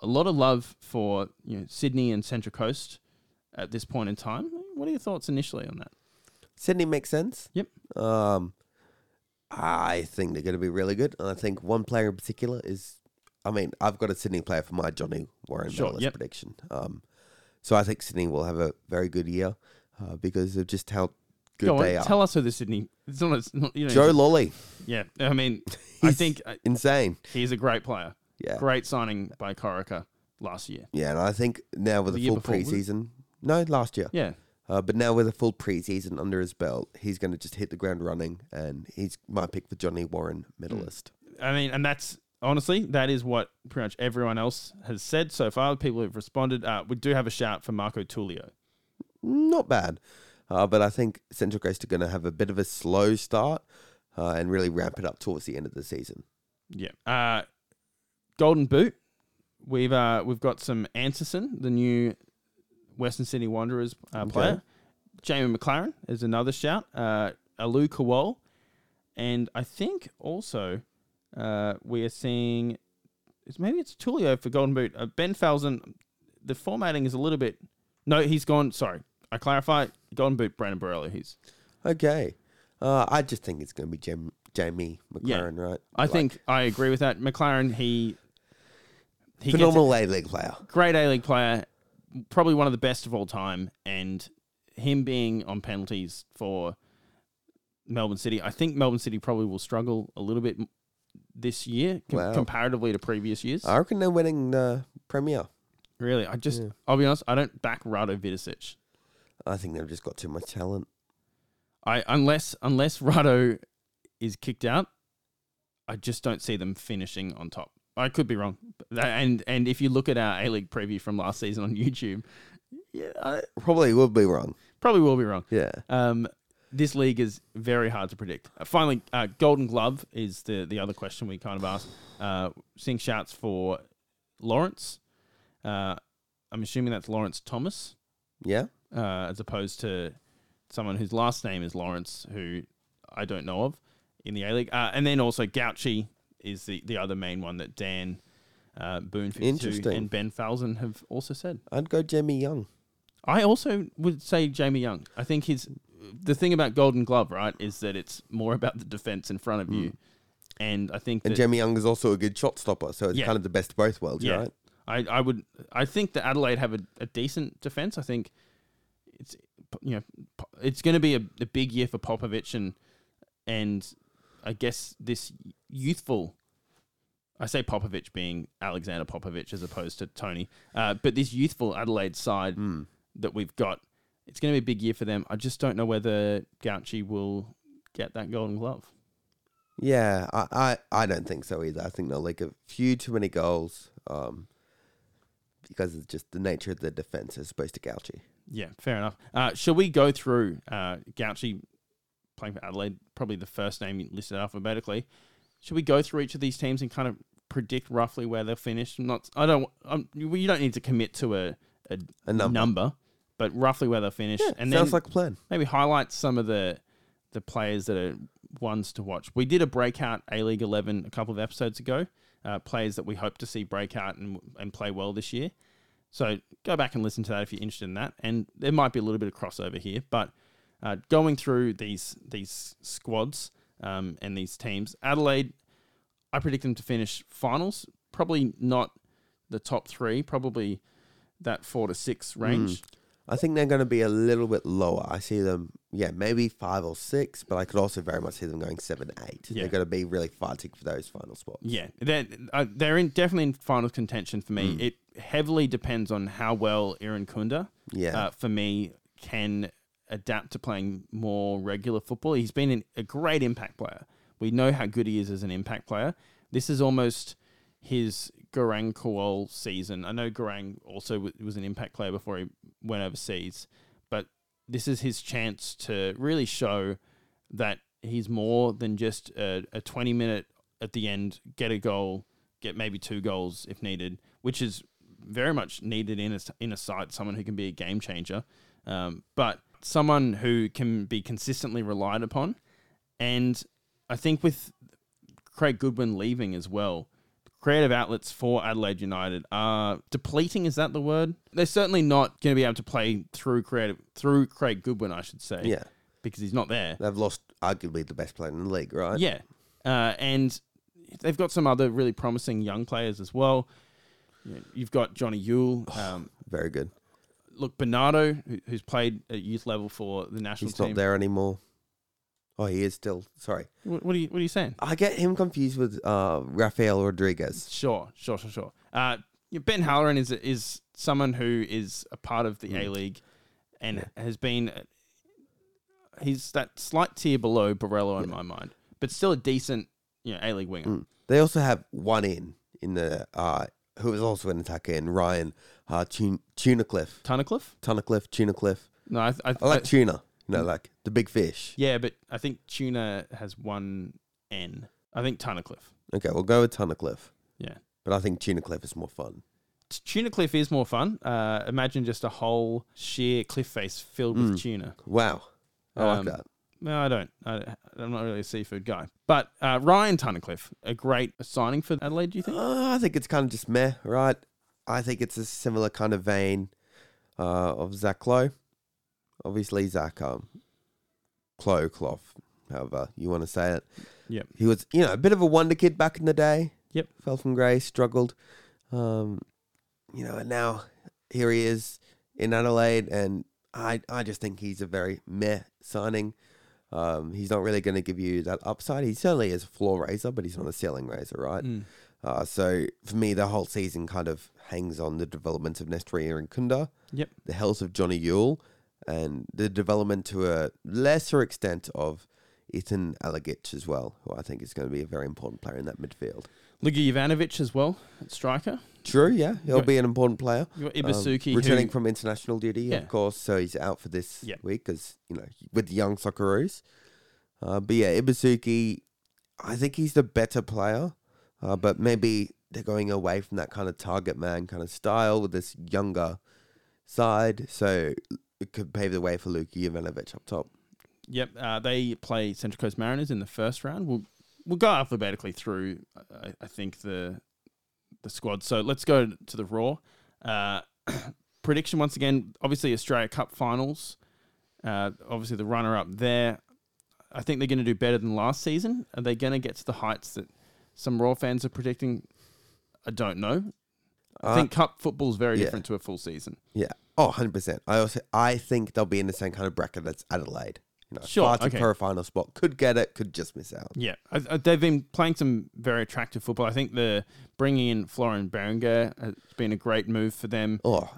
[SPEAKER 6] a lot of love for you know Sydney and Central Coast at this point in time. What are your thoughts initially on that?
[SPEAKER 7] Sydney makes sense.
[SPEAKER 6] Yep.
[SPEAKER 7] Um, I think they're going to be really good. And I think one player in particular is, I mean, I've got a Sydney player for my Johnny Warren
[SPEAKER 6] Sure, yep.
[SPEAKER 7] prediction. Um, so I think Sydney will have a very good year uh, because of just how good
[SPEAKER 6] Go on,
[SPEAKER 7] they are.
[SPEAKER 6] tell us who the Sydney. It's not, it's not you know.
[SPEAKER 7] Joe Lolley,
[SPEAKER 6] yeah, I mean, I think uh,
[SPEAKER 7] insane.
[SPEAKER 6] he's a great player.
[SPEAKER 7] Yeah.
[SPEAKER 6] Great signing by Corica last year.
[SPEAKER 7] Yeah, and I think now with
[SPEAKER 6] The
[SPEAKER 7] a full
[SPEAKER 6] before,
[SPEAKER 7] preseason, no, last year.
[SPEAKER 6] Yeah,
[SPEAKER 7] Uh, but now with a full preseason under his belt, he's going to just hit the ground running, and he's my pick for Johnny Warren medalist.
[SPEAKER 6] I mean, and that's honestly that is what pretty much everyone else has said so far. People who've responded, uh, we do have a shout for Marco Tulio.
[SPEAKER 7] Not bad, uh, but I think Central Coast are going to have a bit of a slow start uh, and really ramp it up towards the end of the season.
[SPEAKER 6] Yeah. Uh, Golden Boot. We've uh, we've got some Anderson, the new Western Sydney Wanderers uh, player. Jamie Maclaren is another shout. Uh, Alou Kuol. And I think also uh, we are seeing it's maybe it's Tulio for Golden Boot. Uh, ben Falzon, the formatting is a little bit. No, he's gone. Sorry, I clarify. Golden Boot, Brandon Borrello. He's.
[SPEAKER 7] Okay. Uh, I just think it's going to be Jam- Jamie
[SPEAKER 6] Yeah.
[SPEAKER 7] Maclaren, right?
[SPEAKER 6] I
[SPEAKER 7] Like,
[SPEAKER 6] think I agree with that. Maclaren, he. He
[SPEAKER 7] phenomenal A League player.
[SPEAKER 6] great A League player, probably one of the best of all time, and him being on penalties for Melbourne City, I think Melbourne City probably will struggle a little bit this year com-
[SPEAKER 7] Wow.
[SPEAKER 6] comparatively to previous years.
[SPEAKER 7] I reckon they're winning the Premier.
[SPEAKER 6] really, I just, I'll be honest, I don't back Rado Vidosic.
[SPEAKER 7] I think they've just got too much talent.
[SPEAKER 6] I unless unless Rado is kicked out, I just don't see them finishing on top. I could be wrong, and and if you look at our A League preview from last season on YouTube, yeah, I
[SPEAKER 7] Probably will be wrong.
[SPEAKER 6] probably will be wrong.
[SPEAKER 7] Yeah.
[SPEAKER 6] Um, this league is very hard to predict. Uh, finally, uh, Golden Glove is the the other question we kind of asked. Uh, seeing shouts for Lawrence. Uh, I'm assuming that's Lawrence Thomas,
[SPEAKER 7] Yeah.
[SPEAKER 6] uh, as opposed to someone whose last name is Lawrence, who I don't know of in the A League. Uh, and then also Gauci is the, the other main one that Dan uh, Boone 52
[SPEAKER 7] Interesting.
[SPEAKER 6] and Ben Falzon have also said.
[SPEAKER 7] I'd go Jamie Young.
[SPEAKER 6] I also would say Jamie Young. I think he's the thing about Golden Glove, right, is that it's more about the defense in front of you, and I think
[SPEAKER 7] Hmm. And
[SPEAKER 6] that
[SPEAKER 7] Jamie Young is also a good shot stopper, so it's
[SPEAKER 6] Yeah.
[SPEAKER 7] kind of the best of both worlds,
[SPEAKER 6] yeah,
[SPEAKER 7] right?
[SPEAKER 6] I, I would I think that Adelaide have a, a decent defense. I think it's you know it's going to be a, a big year for Popovic and and I guess this youthful. I say Popovic being Alexander Popovic as opposed to Tony, uh, but this youthful Adelaide side
[SPEAKER 7] Hmm.
[SPEAKER 6] that we've got, it's going to be a big year for them. I just don't know whether Gauci will get that Golden Glove.
[SPEAKER 7] Yeah, I, I, I don't think so either. I think they'll like a few too many goals um, because it's just the nature of the defense as opposed to Gauci.
[SPEAKER 6] Yeah, fair enough. Uh, shall we go through uh, Gauci playing for Adelaide? Probably the first name listed alphabetically. Should we go through each of these teams and kind of predict roughly where they'll finish? I'm not. I don't. I'm, you don't need to commit to a a,
[SPEAKER 7] A number.
[SPEAKER 6] but roughly where they'll finish, and then
[SPEAKER 7] Sounds like a plan.
[SPEAKER 6] maybe highlight some of the the players that are ones to watch. We did a breakout A League Eleven a couple of episodes ago. Uh, players that we hope to see break out and and play well this year. So go back and listen to that if you're interested in that. And there might be a little bit of crossover here, but uh, going through these these squads um, and these teams, Adelaide, I predict them to finish finals. Probably not the top three. Probably that four to six range.
[SPEAKER 7] I think they're going to be a little bit lower. I see them, yeah, maybe five or six, but I could also very much see them going seven, eight.
[SPEAKER 6] Yeah.
[SPEAKER 7] They're going to be really fighting for those final spots.
[SPEAKER 6] Yeah, they're uh, they're in definitely in final contention for me. It heavily depends on how well Irankunda,
[SPEAKER 7] Yeah.
[SPEAKER 6] uh, for me, can adapt to playing more regular football. He's been an, a great impact player. We know how good he is as an impact player. This is almost his Garang Kuol season. I know Garang also w- was an impact player before he went overseas, but this is his chance to really show that he's more than just a, a 20 minute at the end, get a goal, get maybe two goals if needed, which is very much needed in a, in a side, someone who can be a game changer, um, but someone who can be consistently relied upon. And I think with Craig Goodwin leaving as well, creative outlets for Adelaide United are depleting. Is that the word? They're certainly not going to be able to play through creative through Craig Goodwin, I should say.
[SPEAKER 7] Yeah.
[SPEAKER 6] because he's not there.
[SPEAKER 7] They've lost arguably the best player in the league, right?
[SPEAKER 6] Yeah, uh, and they've got some other really promising young players as well. You've got Jonny Yull. Um,
[SPEAKER 7] Very good.
[SPEAKER 6] Look, Bernardo, who, who's played at youth level for the national
[SPEAKER 7] He's
[SPEAKER 6] team.
[SPEAKER 7] not there anymore. Oh, he is still. Sorry.
[SPEAKER 6] What, what are you What are you saying?
[SPEAKER 7] I get him confused with uh, Rafael Rodriguez.
[SPEAKER 6] Sure, sure, sure, sure. Uh, ben Halloran is is someone who is a part of the A League and has been. He's that slight tier below Borrello in my mind, but still a decent, you know, A League winger.
[SPEAKER 7] They also have one in in the uh, who is also an attacker in Ryan uh, Tun- Tunacliffe,
[SPEAKER 6] Tunnicliffe?
[SPEAKER 7] Tuna cliff.
[SPEAKER 6] No, I, I,
[SPEAKER 7] I like
[SPEAKER 6] I-
[SPEAKER 7] tuna. You know, like the big fish.
[SPEAKER 6] yeah, but I think tuna has one N. I think Tunnicliffe.
[SPEAKER 7] Okay, we'll go with Tuna Cliff,
[SPEAKER 6] Yeah.
[SPEAKER 7] but I think Tuna Cliff is more fun.
[SPEAKER 6] Tuna cliff is more fun. Uh, imagine just a whole sheer cliff face filled with tuna.
[SPEAKER 7] Wow, I
[SPEAKER 6] Um,
[SPEAKER 7] like that.
[SPEAKER 6] No, I don't. I, I'm not really a seafood guy. But uh, Ryan Tunnicliffe, a great signing for Adelaide, do you think?
[SPEAKER 7] Uh, I think it's kind of just meh, right? I think it's a similar kind of vein uh, of Zach Lowe. obviously Zach um, Clo Clough, however you want to say it.
[SPEAKER 6] Yep.
[SPEAKER 7] He was, you know, a bit of a wonder kid back in the day.
[SPEAKER 6] Yep.
[SPEAKER 7] Fell from grace, struggled. Um, you know, and now here he is in Adelaide, and I, I just think he's a very meh signing. Um, he's not really going to give you that upside. He certainly is a floor raiser, but he's not a ceiling raiser, right?
[SPEAKER 6] Mm.
[SPEAKER 7] Uh, so for me, the whole season kind of hangs on the development of Nestory Irankunda,
[SPEAKER 6] Yep.
[SPEAKER 7] the health of Jonny Yull, and the development to a lesser extent of Ethan Alagich as well, who I think is going to be a very important player in that midfield.
[SPEAKER 6] Luka Jovanovic as well striker.
[SPEAKER 7] True, yeah, he'll
[SPEAKER 6] got-
[SPEAKER 7] be an important player.
[SPEAKER 6] You got
[SPEAKER 7] Um,
[SPEAKER 6] Ibusuki
[SPEAKER 7] returning
[SPEAKER 6] who,
[SPEAKER 7] from international duty,
[SPEAKER 6] Yeah.
[SPEAKER 7] of course, so he's out for this
[SPEAKER 6] Yeah.
[SPEAKER 7] week because you know with the young Socceroos. Uh, but yeah, Ibusuki, I think he's the better player, uh, but maybe they're going away from that kind of target man kind of style with this younger side, so it could pave the way for Luka Jovanovic up top.
[SPEAKER 6] Yep, uh, they play Central Coast Mariners in the first round. We'll we'll go alphabetically through. I, I think the the squad. So let's go to the Raw. Uh, prediction once again. Obviously, Australia Cup finals. Uh, obviously, the runner up there. I think they're going to do better than last season. Are they going to get to the heights that some Raw fans are predicting? I don't know. I
[SPEAKER 7] Uh,
[SPEAKER 6] think Cup football is very
[SPEAKER 7] yeah.
[SPEAKER 6] different to a full season.
[SPEAKER 7] Yeah. Oh, 100%. I also I think they'll be in the same kind of bracket that's Adelaide. You know,
[SPEAKER 6] Sure,
[SPEAKER 7] fighting
[SPEAKER 6] okay.
[SPEAKER 7] for a final spot. Could get it, could just miss out.
[SPEAKER 6] Yeah, I, I, they've been playing some very attractive football. I think the bringing in Florin Berenguer has been a great move for them.
[SPEAKER 7] Oh,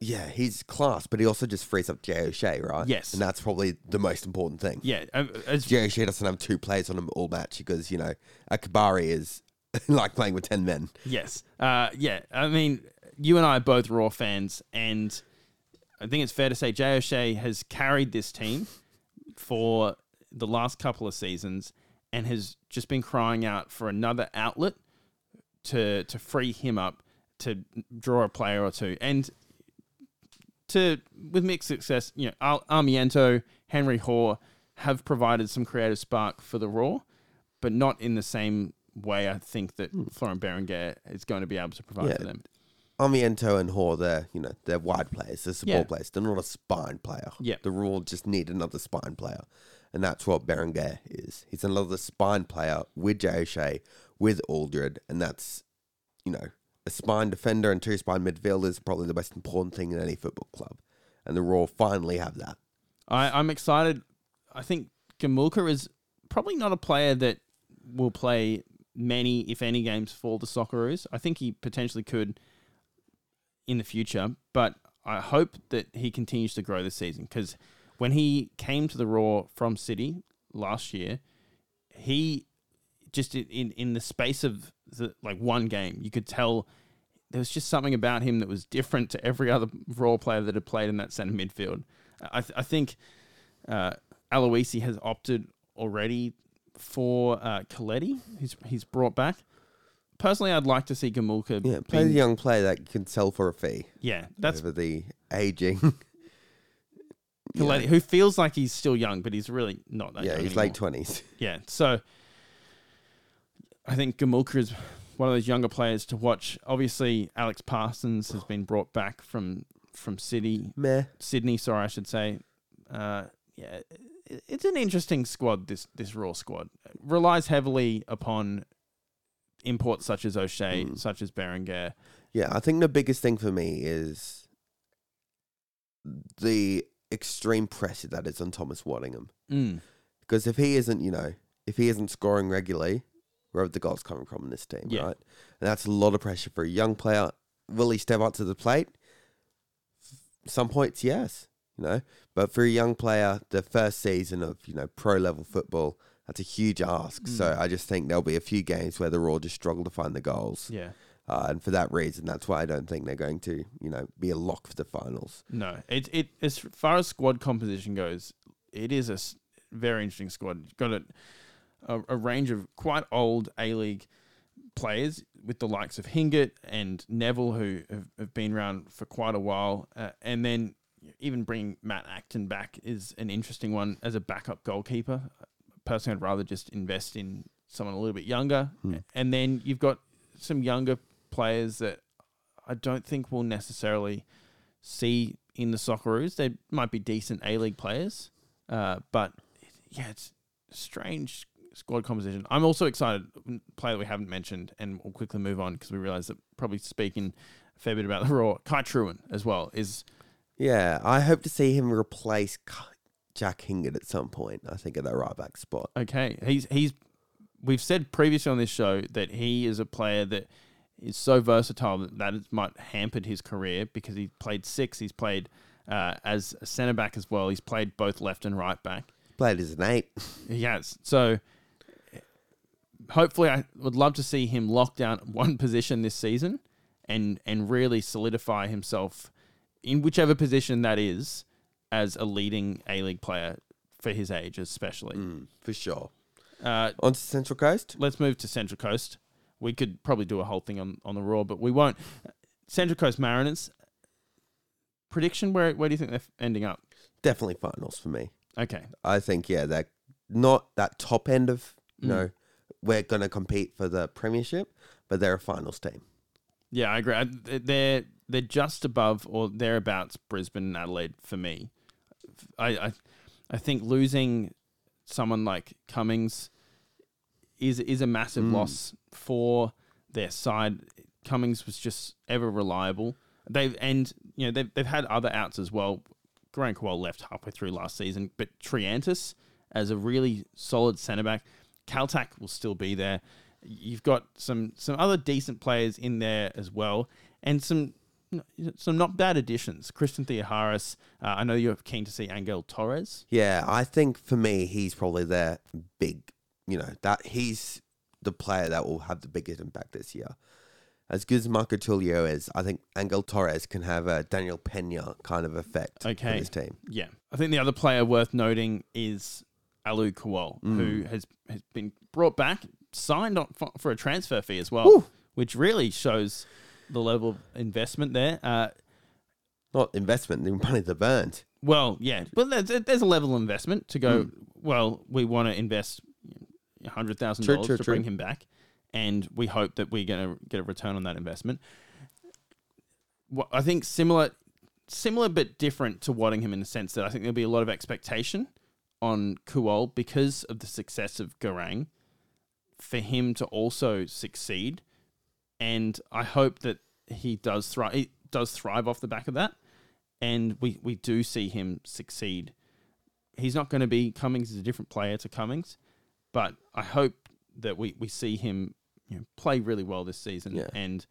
[SPEAKER 7] yeah, he's class, but he also just frees up Jay O'Shea, right?
[SPEAKER 6] Yes.
[SPEAKER 7] And that's probably the most important thing.
[SPEAKER 6] Yeah, as,
[SPEAKER 7] Jay O'Shea doesn't have two players on him all match because, you know, Akbari is like playing with 10 men.
[SPEAKER 6] yes, uh, yeah. I mean, you and I are both Raw fans, and I think it's fair to say Jay O'Shea has carried this team for the last couple of seasons, and has just been crying out for another outlet to to free him up to draw a player or two, and to with mixed success. You know, Al- Armiento, Henry Hore have provided some creative spark for the Raw, but not in the same way. I think that hmm. Florin Berenguer is going to be able to provide
[SPEAKER 7] Yeah.
[SPEAKER 6] for them.
[SPEAKER 7] Armiento and Hore, they're, you know, they're wide players, they're support
[SPEAKER 6] Yeah.
[SPEAKER 7] players. They're not a spine player.
[SPEAKER 6] Yeah.
[SPEAKER 7] The Raw just need another spine player. And that's what Berenguer is. He's another spine player with Jay O'Shea, with Aldred, and that's, you know, a spine defender and two spine midfielders is probably the most important thing in any football club. And the Raw finally have that.
[SPEAKER 6] I, I'm excited. I think Gamulka is probably not a player that will play many, if any, games for the Socceroos. I think he potentially could in the future, but I hope that he continues to grow this season because when he came to the Raw from City last year, he just in in the space of the, like one game, you could tell there was just something about him that was different to every other Raw player that had played in that centre midfield. I, th- I think uh, Aloisi has opted already for uh, Coletti. He's he's brought back. Personally, I'd like to see Gamulka.
[SPEAKER 7] Yeah, play
[SPEAKER 6] being-
[SPEAKER 7] the young player that can sell for a fee.
[SPEAKER 6] yeah, that's
[SPEAKER 7] over the aging.
[SPEAKER 6] Coletti, who feels like he's still young, but he's really not that
[SPEAKER 7] yeah,
[SPEAKER 6] young
[SPEAKER 7] he's
[SPEAKER 6] anymore.
[SPEAKER 7] late twenties.
[SPEAKER 6] Yeah, so I think Gamulka is one of those younger players to watch. Obviously, Alex Parsons has been brought back from from City,
[SPEAKER 7] Meh.
[SPEAKER 6] Sydney. Sorry, I should say. Uh, yeah, it's an interesting squad. This this Raw squad It relies heavily upon imports such as O'Shea,
[SPEAKER 7] Mm.
[SPEAKER 6] such as Berenguer.
[SPEAKER 7] Yeah, I think the biggest thing for me is the extreme pressure that is on Thomas Waddingham.
[SPEAKER 6] Mm.
[SPEAKER 7] Because if he isn't, you know, if he isn't scoring regularly, where are the goals coming from in this team,
[SPEAKER 6] Yeah.
[SPEAKER 7] right? And that's a lot of pressure for a young player. Will he step up to the plate? Some points, yes, you know. But for a young player, the first season of, you know, pro level football, that's a huge ask. So
[SPEAKER 6] Mm.
[SPEAKER 7] I just think there'll be a few games where the Raw just struggle to find the goals.
[SPEAKER 6] Yeah.
[SPEAKER 7] Uh, and for that reason, that's why I don't think they're going to, you know, be a lock for the finals.
[SPEAKER 6] No, it it as far as squad composition goes, it is a very interesting squad. You've got a, a a range of quite old A League players with the likes of Hingert and Neville, who have, have been around for quite a while, uh, and then even bringing Matt Acton back is an interesting one as a backup goalkeeper. Personally, I'd rather just invest in someone a little bit younger, and then you've got some younger players that I don't think will necessarily see in the Socceroos. They might be decent A League players, uh, but yeah, it's strange squad composition. I'm also excited. Player that we haven't mentioned, and we'll quickly move on because we realize that probably speaking a fair bit about the Raw. Kai Trewin as well is
[SPEAKER 7] Yeah, I hope to see him replace Jack Hingert at some point. I think at that right back spot.
[SPEAKER 6] okay. He's he's we've said previously on this show that he is a player that is so versatile that that might hampered his career because he played six. He's played uh, as a centre back as well. He's played both left and right back.
[SPEAKER 7] Played as an eight.
[SPEAKER 6] He has. So hopefully I would love to see him lock down one position this season and and really solidify himself in whichever position that is as a leading A League player for his age especially.
[SPEAKER 7] Mm, for sure.
[SPEAKER 6] Uh,
[SPEAKER 7] On to Central Coast.
[SPEAKER 6] let's move to Central Coast. We could probably do a whole thing on, on the Raw, but we won't. Central Coast Mariners. Prediction where where do you think they're ending up?
[SPEAKER 7] Definitely finals for me.
[SPEAKER 6] Okay.
[SPEAKER 7] I think yeah, they're not that top end of you
[SPEAKER 6] Mm.
[SPEAKER 7] know we're going to compete for the premiership, but they're a finals team.
[SPEAKER 6] Yeah, I agree. I- They're they're just above or thereabouts Brisbane and Adelaide for me. I I, I think losing someone like Cummings is is a massive mm. loss for their side. Cummings was just ever reliable. They've and you know they've they've had other outs as well. Garang Kuol left halfway through last season, but Triantis as a really solid centre back, Kaltak will still be there. You've got some some other decent players in there as well, and some some not bad additions. Christian Theoharous. Uh, I know you're keen to see Angel Torres.
[SPEAKER 7] Yeah, I think for me, he's probably their big, you know, that he's the player that will have the biggest impact this year. As good as Marco Tulio is, I think Angel Torres can have a Daniel Penha kind of effect
[SPEAKER 6] Okay.
[SPEAKER 7] on his team.
[SPEAKER 6] Yeah, I think the other player worth noting is Alou Kuol, who
[SPEAKER 7] Mm.
[SPEAKER 6] has has been brought back, signed on for, for a transfer fee as well, which really shows the level of investment there. Uh,
[SPEAKER 7] Not investment, the money they've earned.
[SPEAKER 6] well, yeah, but there's, there's a level of investment to go.
[SPEAKER 7] Mm.
[SPEAKER 6] Well, we want to invest hundred thousand dollars to
[SPEAKER 7] true.
[SPEAKER 6] bring him back, and we hope that we're going to get a return on that investment. What I think similar, similar but different to Waddingham in the sense that I think there'll be a lot of expectation on Kuol because of the success of Garang for him to also succeed, and I hope that he does thrive. He does thrive off the back of that, and we we do see him succeed. He's not going to be Cummings is a different player to Cummings, but I hope that we, we see him you know, play really well this season
[SPEAKER 7] Yeah.
[SPEAKER 6] and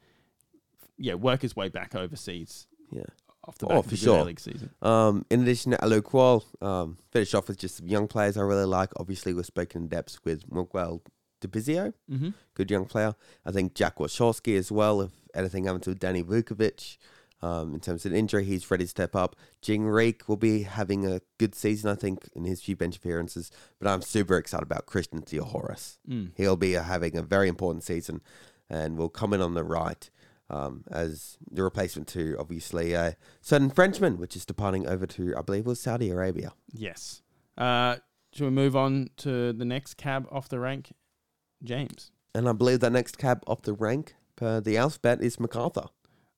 [SPEAKER 6] yeah work his way back overseas
[SPEAKER 7] Yeah.
[SPEAKER 6] Off the
[SPEAKER 7] Oh,
[SPEAKER 6] of
[SPEAKER 7] for
[SPEAKER 6] a
[SPEAKER 7] sure.
[SPEAKER 6] league season.
[SPEAKER 7] Um, in addition to Alou Kuol, um, finish off with just some young players I really like. Obviously, we're spoken in depth with Miguel Di Pizio,
[SPEAKER 6] Mm-hmm.
[SPEAKER 7] good young player. I think Jack Warshawsky as well. If anything happens to Danny Vukovic, um, in terms of injury, he's ready to step up. Jing Reec will be having a good season, I think, in his few bench appearances. But I'm super excited about Christian Theoharous.
[SPEAKER 6] Mm.
[SPEAKER 7] He'll be having a very important season and will come in on the right um, as the replacement to, obviously, a certain Frenchman, which is departing over to, I believe, was Saudi Arabia.
[SPEAKER 6] Yes. Uh, should we move on to the next cab off the rank, James?
[SPEAKER 7] And I believe that next cab off the rank per the alphabet is MacArthur.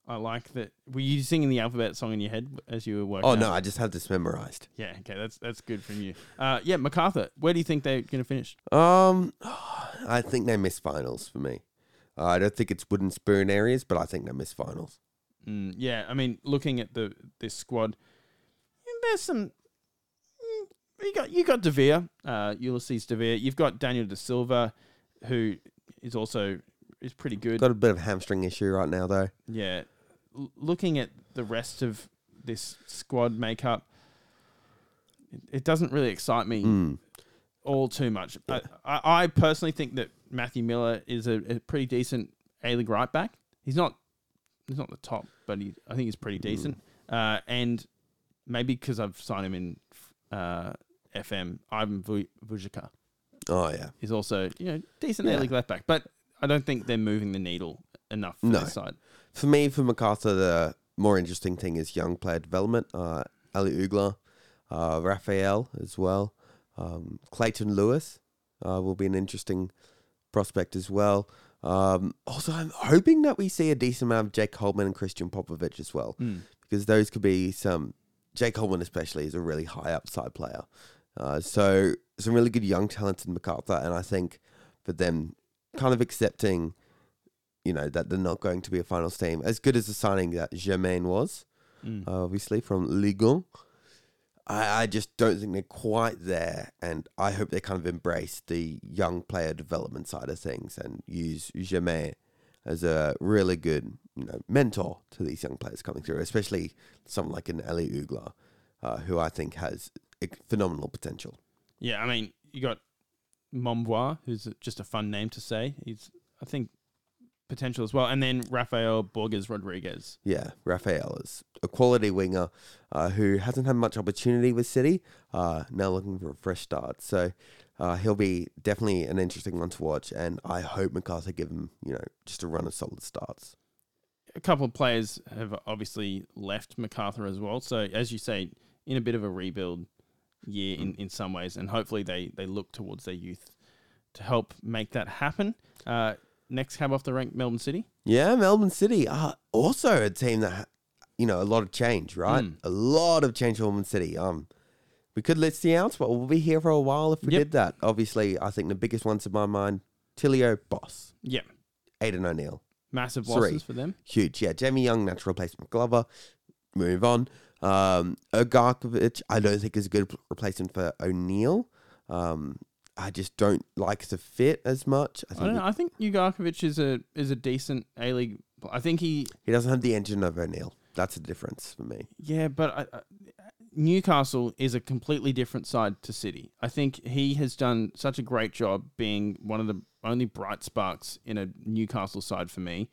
[SPEAKER 6] I like that. Were you singing the alphabet song in your head as you were working?
[SPEAKER 7] Oh,
[SPEAKER 6] out?
[SPEAKER 7] no, I just have this memorized.
[SPEAKER 6] Yeah. Okay. That's that's good from you. Uh, yeah, Macarthur. Where do you think they're going to finish?
[SPEAKER 7] Um, I think they miss finals for me. Uh, I don't think it's wooden spoon areas, but I think they miss finals.
[SPEAKER 6] Mm, yeah, I mean, looking at the this squad, there's some. mm, You got you got Devere, uh, Ulysses Devere. You've got Daniel De Silva, who is also is pretty good.
[SPEAKER 7] Got a bit of a hamstring issue right now, though.
[SPEAKER 6] yeah, L- looking at the rest of this squad makeup, it, it doesn't really excite me
[SPEAKER 7] Mm.
[SPEAKER 6] all too much. I, I, I personally think that Matthew Miller is a, a pretty decent A League right back. He's not he's not the top, but he I think he's pretty decent. Uh, and maybe because I've signed him in uh, FM, Ivan Vujica.
[SPEAKER 7] Oh yeah,
[SPEAKER 6] is also you know decent
[SPEAKER 7] Yeah.
[SPEAKER 6] A League left back, but I don't think they're moving the needle enough for
[SPEAKER 7] No.
[SPEAKER 6] this side.
[SPEAKER 7] for me, for MacArthur, the more interesting thing is young player development. Uh, Ali Auglah, uh, Raphael as well, um, Clayton Lewis uh, will be an interesting prospect as well. Um, also, I'm hoping that we see a decent amount of Jake Coleman and Christian Popovic as well.
[SPEAKER 6] Mm.
[SPEAKER 7] because those could be some Jake Coleman especially is a really high upside player. Uh, so some really good young talent in Macarthur, and I think for them kind of accepting, you know, that they're not going to be a finals team as good as the signing that Germain was,
[SPEAKER 6] Mm.
[SPEAKER 7] uh, obviously from Ligue 1. I, I just don't think they're quite there, and I hope they kind of embrace the young player development side of things and use Germain as a really good, you know, mentor to these young players coming through, especially someone like an Eli Auglah, uh, who I think has phenomenal potential.
[SPEAKER 6] Yeah, I mean, you got Mombois, who's just a fun name to say. He's, I think, potential as well. And then Rafael Borges Rodriguez.
[SPEAKER 7] Yeah, Rafael is a quality winger uh, who hasn't had much opportunity with City. Uh, now looking for a fresh start, so uh, he'll be definitely an interesting one to watch. And I hope MacArthur give him, you know, just a run of solid starts.
[SPEAKER 6] A couple of players have obviously left MacArthur as well. So, as you say, in a bit of a rebuild year in, in some ways. And hopefully they, they look towards their youth to help make that happen. Uh, next cab off the rank, Melbourne City.
[SPEAKER 7] Yeah, Melbourne City, uh, also a team that, ha- you know, a lot of change, right?
[SPEAKER 6] Mm.
[SPEAKER 7] A lot of change for Melbourne City. Um, we could list the outs, but we'll be here for a while if we
[SPEAKER 6] Yep.
[SPEAKER 7] did that. Obviously, I think the biggest ones in my mind, Tilio, Bos,
[SPEAKER 6] Yeah.
[SPEAKER 7] Aiden O'Neill.
[SPEAKER 6] Massive
[SPEAKER 7] Three.
[SPEAKER 6] losses for them.
[SPEAKER 7] huge. Yeah, Jamie Young, natural replacement Glover. Move on. Um, Ugarkovic, I don't think is a good replacement for O'Neill. Um, I just don't like the fit as much. I
[SPEAKER 6] I
[SPEAKER 7] think
[SPEAKER 6] don't know. I think Ugarkovic is a is a decent A League. I think he
[SPEAKER 7] he doesn't have the engine of O'Neill. That's the difference for me.
[SPEAKER 6] Yeah, but I, I, Newcastle is a completely different side to City. I think he has done such a great job being one of the only bright sparks in a Newcastle side for me.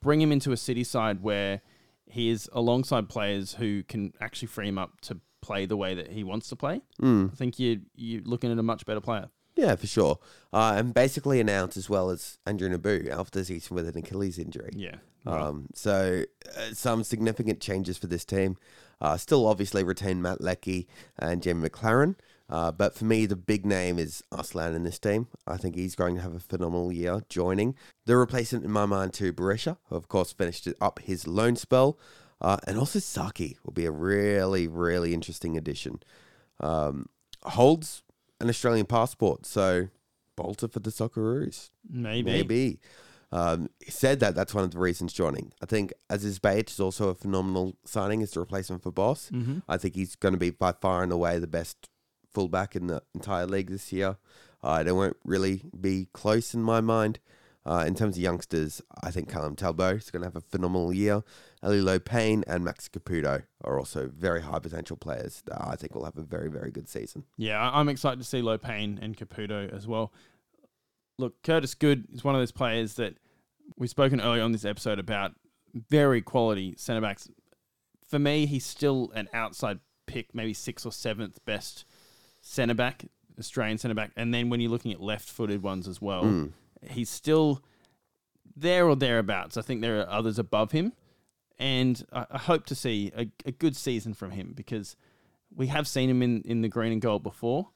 [SPEAKER 6] Bring him into a City side where he is alongside players who can actually free him up to play the way that he wants to play.
[SPEAKER 7] Mm.
[SPEAKER 6] I think you you're looking at a much better player.
[SPEAKER 7] Yeah, for sure. Uh, and basically announced as well as Andrew Nabbout after the season with an Achilles injury.
[SPEAKER 6] Yeah.
[SPEAKER 7] Um, so uh, some significant changes for this team. Uh, still obviously retain Matt Leckie and Jamie Maclaren. Uh, but for me, the big name is Arslan in this team. I think he's going to have a phenomenal year joining. The replacement in my mind to Berisha, who of course finished up his loan spell. Uh, and also Saki will be a really, really interesting addition. Um, holds an Australian passport, so bolter for the Socceroos.
[SPEAKER 6] Maybe.
[SPEAKER 7] Maybe. Um, he said that that's one of the reasons joining. I think Aziz Behich is also a phenomenal signing as the replacement for Bos.
[SPEAKER 6] Mhm.
[SPEAKER 7] I think he's going to be by far and away the best fullback in the entire league this year. Uh, they won't really be close in my mind. Uh, in terms of youngsters, I think Callum Talbot is going to have a phenomenal year. Elilo Payne and Max Caputo are also very high potential players that I think will have a very, very good season.
[SPEAKER 6] Yeah, I'm excited to see Lopane and Caputo as well. Look, Curtis Good is one of those players that we've spoken earlier on this episode about very quality centre backs. For me, he's still an outside pick, maybe sixth or seventh best centre back, Australian centre back. And then when you're looking at left footed ones as well,
[SPEAKER 7] Mm.
[SPEAKER 6] He's still there or thereabouts. I think there are others above him. And I, I hope to see a, a good season from him because we have seen him in, in the green and gold before.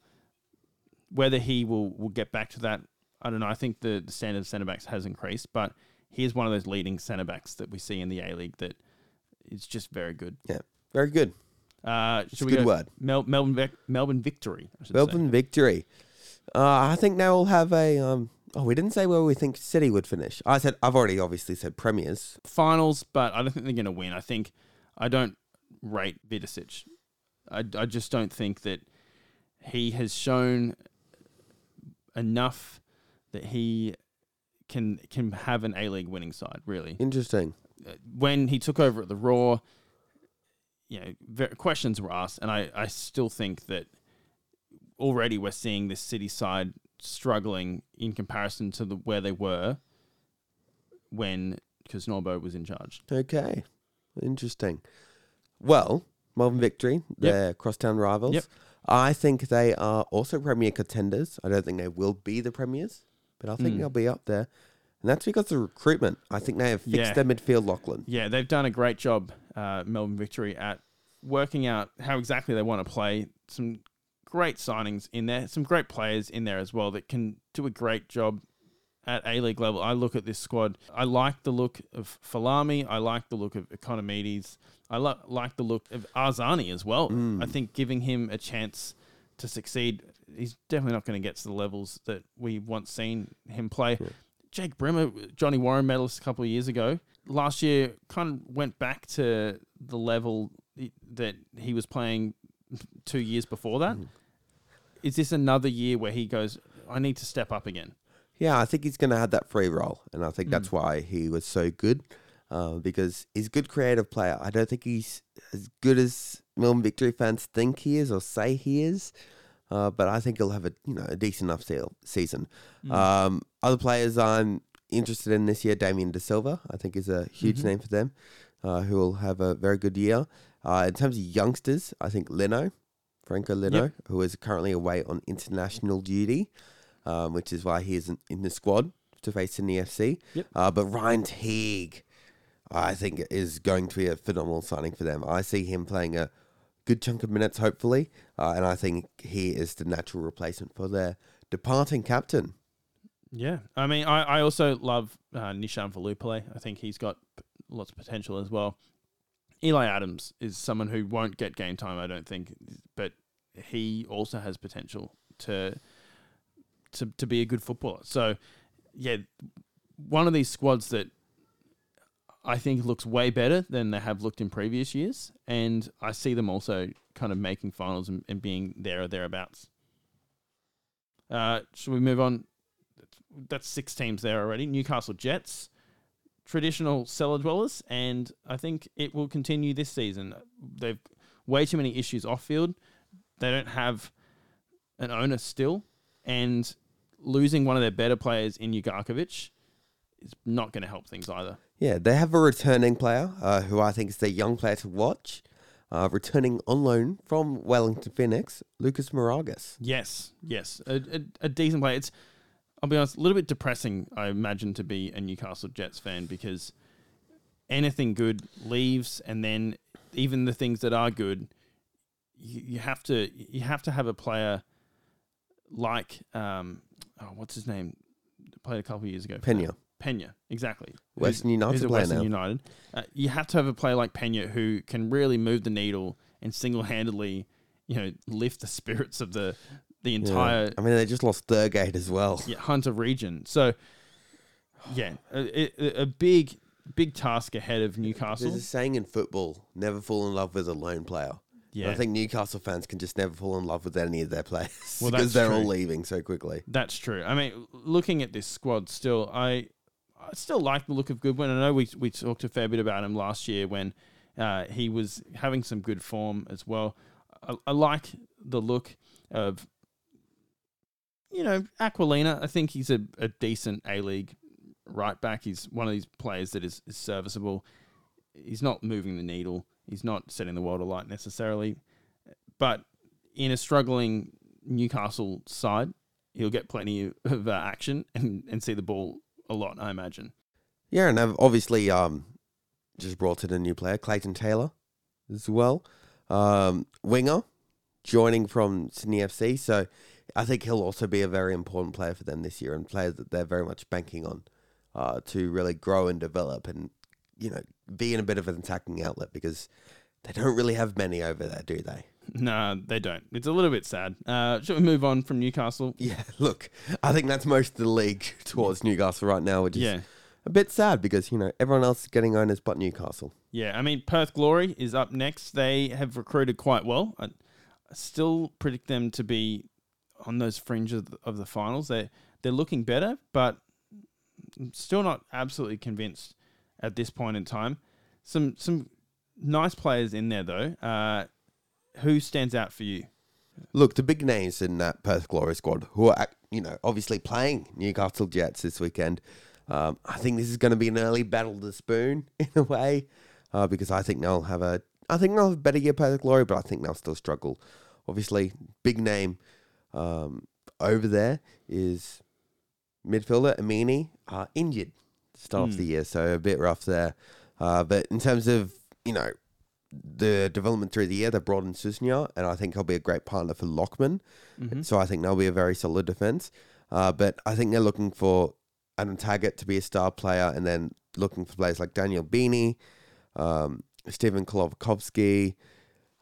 [SPEAKER 6] Whether he will, will get back to that, I don't know. I think the, the standard of centre backs has increased, but he is one of those leading centre backs that we see in the A League that is just very good.
[SPEAKER 7] Yeah, very good.
[SPEAKER 6] Uh,
[SPEAKER 7] It's a
[SPEAKER 6] should we
[SPEAKER 7] good
[SPEAKER 6] go
[SPEAKER 7] word.
[SPEAKER 6] Mel, Melbourne, Melbourne victory. Should say.
[SPEAKER 7] Melbourne victory. Uh, I think now we'll have a. Um, oh, we didn't say where we think City would finish. I said I've already obviously said premiers.
[SPEAKER 6] finals, but I don't think they're going to win. I think I don't rate Vidosic. I, I just don't think that he has shown enough that he can can have an A League winning side. Really,
[SPEAKER 7] Interesting.
[SPEAKER 6] Uh, when he took over at the Raw, you know, ver- questions were asked, and I I still think that already we're seeing this City side struggling in comparison to the where they were when Kisnorbo was in charge.
[SPEAKER 7] Okay, interesting. Well, Melbourne victory. They're crosstown rivals.
[SPEAKER 6] Yep.
[SPEAKER 7] I think they are also premier contenders. I don't think they will be the premiers, but I think
[SPEAKER 6] Mm.
[SPEAKER 7] they'll be up there. And that's because of recruitment. I think they have fixed
[SPEAKER 6] Yeah.
[SPEAKER 7] their midfield, Lachlan.
[SPEAKER 6] Yeah, they've done a great job, uh, Melbourne Victory, at working out how exactly they want to play. Some great signings in there, some great players in there as well that can do a great job at A League level, I look at this squad. I like the look of Falami. I like the look of Ikonomidis. I lo- like the look of Arzani as well. Mm. I think giving him a chance to succeed, he's definitely not going to get to the levels that we once seen him play. Jake Brimmer, Johnny Warren medalist a couple of years ago, last year kind of went back to the level that he was playing two years before that. Mm. Is this another year where he goes, I need to step up again?
[SPEAKER 7] Yeah, I think he's going to have that free role, and I think
[SPEAKER 6] Mm.
[SPEAKER 7] that's why he was so good. Uh, because he's a good creative player. I don't think he's as good as Melbourne Victory fans think he is or say he is. Uh, but I think he'll have a you know a decent enough se- season.
[SPEAKER 6] Mm.
[SPEAKER 7] Um, other players I'm interested in this year, Damien Da Silva, I think is a huge
[SPEAKER 6] Mm-hmm.
[SPEAKER 7] name for them, uh, who will have a very good year. Uh, in terms of youngsters, I think Lino, Franco Lino, who is currently away on international duty, um, which is why he isn't in the squad to face Sydney FC.
[SPEAKER 6] Yep.
[SPEAKER 7] Uh, but Ryan Teague, I think, is going to be a phenomenal signing for them. I see him playing a good chunk of minutes, hopefully, uh, and I think he is the natural replacement for their departing captain.
[SPEAKER 6] Yeah, I mean, I, I also love uh, Nishan Velupillay. I think he's got p- lots of potential as well. Eli Adams is someone who won't get game time, I don't think, but he also has potential to to to be a good footballer. So, yeah, one of these squads that I think looks way better than they have looked in previous years, and I see them also kind of making finals and, and being there or thereabouts. Uh, should we move on? that's six teams there already. Newcastle Jets, traditional cellar dwellers, and I think it will continue this season. They've way too many issues off field. They don't have an owner still, and losing one of their better players in Ugarkovic is not going to help things either.
[SPEAKER 7] Yeah, they have a returning player uh, who I think is their young player to watch. Uh, returning on loan from Wellington Phoenix, Lucas Mauragis.
[SPEAKER 6] Yes, yes, a, a, a decent player. It's, I'll be honest, a little bit depressing. I imagine to be a Newcastle Jets fan because anything good leaves, and then even the things that are good, you, you have to you have to have a player like um, oh, what's his name? Played a couple of years ago.
[SPEAKER 7] Penha.
[SPEAKER 6] Penha, exactly.
[SPEAKER 7] Western United
[SPEAKER 6] who's Western
[SPEAKER 7] now.
[SPEAKER 6] United. Uh, you have to have a player like Penha who can really move the needle and single handedly, you know, lift the spirits of the the
[SPEAKER 7] Yeah.
[SPEAKER 6] entire
[SPEAKER 7] I mean, they just lost Thurgate as well.
[SPEAKER 6] yeah, Hunter region. So, yeah, a, a, a big big task ahead of Newcastle.
[SPEAKER 7] There's a saying in football: never fall in love with a lone player. And
[SPEAKER 6] Yeah,
[SPEAKER 7] I think Newcastle fans can just never fall in love with any of their players
[SPEAKER 6] Well,
[SPEAKER 7] because they're all leaving so quickly.
[SPEAKER 6] That's true. I mean, looking at this squad, still, I I still like the look of Goodwin. I know we we talked a fair bit about him last year when uh, he was having some good form as well. I, I like the look of you know Aquilina. I think he's a, a decent A League right back. He's one of these players that is, is serviceable. He's not moving the needle. He's not setting the world alight necessarily, but in a struggling Newcastle side, he'll get plenty of uh, action and, and see the ball a lot, I imagine.
[SPEAKER 7] Yeah, and they've obviously um, just brought in a new player, Clayton Taylor, as well. Um, winger, joining from Sydney FC. So I think he'll also be a very important player for them this year and player that they're very much banking on uh, to really grow and develop and, you know, be in a bit of an attacking outlet because they don't really have many over there, do they?
[SPEAKER 6] No, they don't. It's a little bit sad. Uh, should we move on from Newcastle?
[SPEAKER 7] Yeah, look, I think that's most of the league towards Newcastle right now, which is
[SPEAKER 6] Yeah.
[SPEAKER 7] a bit sad because, you know, everyone else is getting owners but Newcastle.
[SPEAKER 6] Yeah, I mean, Perth Glory is up next. They have recruited quite well. I I still predict them to be on those fringe of the, of the finals. They they're looking better, but still not absolutely convinced at this point in time. Some some nice players in there though. Uh, who stands out for you?
[SPEAKER 7] Look, the big names in that Perth Glory squad who are, you know, obviously playing Newcastle Jets this weekend. Um, I think this is going to be an early battle of the spoon in a way, uh, because I think they'll have a, I think they'll have a better year Perth Glory, but I think they'll still struggle. Obviously, big name um, over there is midfielder Amini, uh, injured start of the year, so a bit rough there. Uh, but in terms of you know the development through the year, they brought in Susnjar, and I think he'll be a great partner for Lachman. So I think they'll be a very solid defense. Uh, but I think they're looking for Adam Taggart to be a star player, and then looking for players like Daniel Bennie, um, Stefan Colakovski,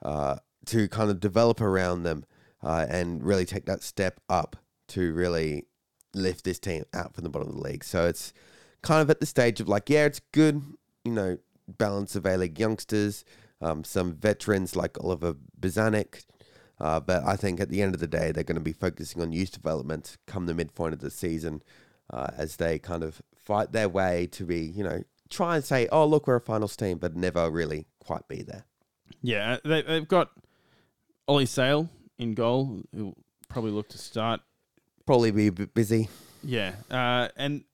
[SPEAKER 7] uh, to kind of develop around them uh, and really take that step up to really lift this team out from the bottom of the league. So it's kind of at the stage of like, yeah, it's good, you know, balance of A League youngsters, um, some veterans like Oliver Bozanic. Uh, but I think at the end of the day, they're going to be focusing on youth development come the midpoint of the season uh, as they kind of fight their way to be, you know, try and say, oh, look, we're a finals team, but never really quite be there.
[SPEAKER 6] Yeah, they, they've got Ollie Sail in goal, who'll probably look to start.
[SPEAKER 7] Probably be a bit busy.
[SPEAKER 6] Yeah, uh, and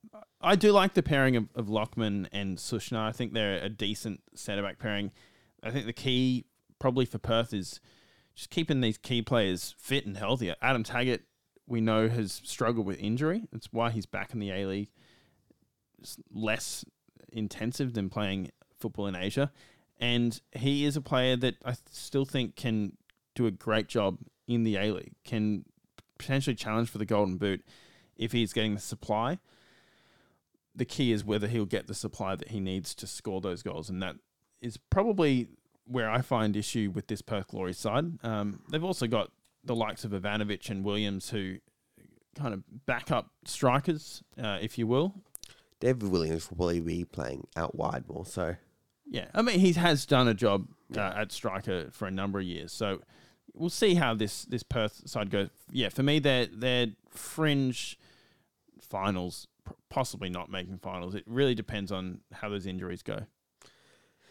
[SPEAKER 6] I do like the pairing of, of Lachman and Susnjar. I think they're a decent centre back pairing. I think the key probably for Perth is just keeping these key players fit and healthy. Adam Taggart, we know, has struggled with injury. That's why he's back in the A League. It's less intensive than playing football in Asia. And he is a player that I still think can do a great job in the A League, can potentially challenge for the Golden Boot if he's getting the supply. The key is whether he'll get the supply that he needs to score those goals. And that is probably where I find issue with this Perth Glory side. Um, they've also got the likes of Ivanovic and Williams who kind of back up strikers, uh, if you will.
[SPEAKER 7] David Williams will probably be playing out wide more so.
[SPEAKER 6] Yeah, I mean he has done a job uh, at striker for a number of years, so we'll see how this this Perth side goes. Yeah, for me, they're they're fringe finals, possibly not making finals. It really depends on how those injuries go.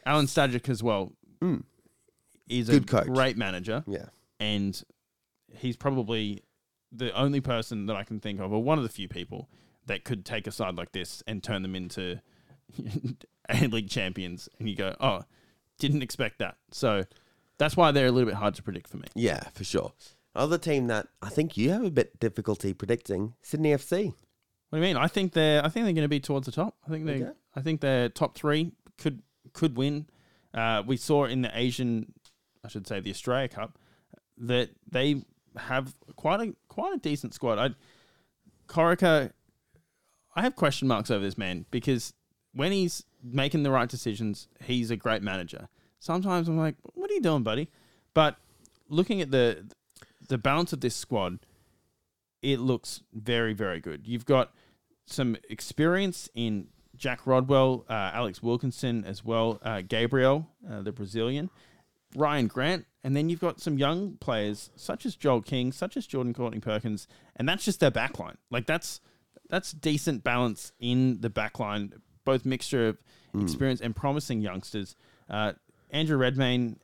[SPEAKER 6] Alen Stajcic as well mm. is a
[SPEAKER 7] coach.
[SPEAKER 6] great manager,
[SPEAKER 7] Yeah.
[SPEAKER 6] and he's probably the only person that I can think of, or one of the few people that could take a side like this and turn them into A League champions. And you go, oh, didn't expect that. So that's why they're a little bit hard to predict for me.
[SPEAKER 7] Yeah, for sure. Other team that I think you have a bit difficulty predicting, Sydney FC.
[SPEAKER 6] What do you mean? I think they're I think they're going to be towards the top. I think they
[SPEAKER 7] Okay.
[SPEAKER 6] I think their top three could could win. Uh, we saw in the Asian, I should say, the Australia Cup, that they have quite a quite a decent squad. I Corica, I have question marks over this man because when he's making the right decisions, he's a great manager. Sometimes I'm like, what are you doing, buddy? But looking at the the balance of this squad, it looks very, very good. You've got some experience in Jack Rodwell, uh, Alex Wilkinson as well, uh, Gabriel, uh, the Brazilian, Ryan Grant, and then you've got some young players such as Joel King, such as Jordan Courtney Perkins, and that's just their backline. Like that's that's decent balance in the backline, both mixture of experience and promising youngsters. Uh, Andrew Redmayne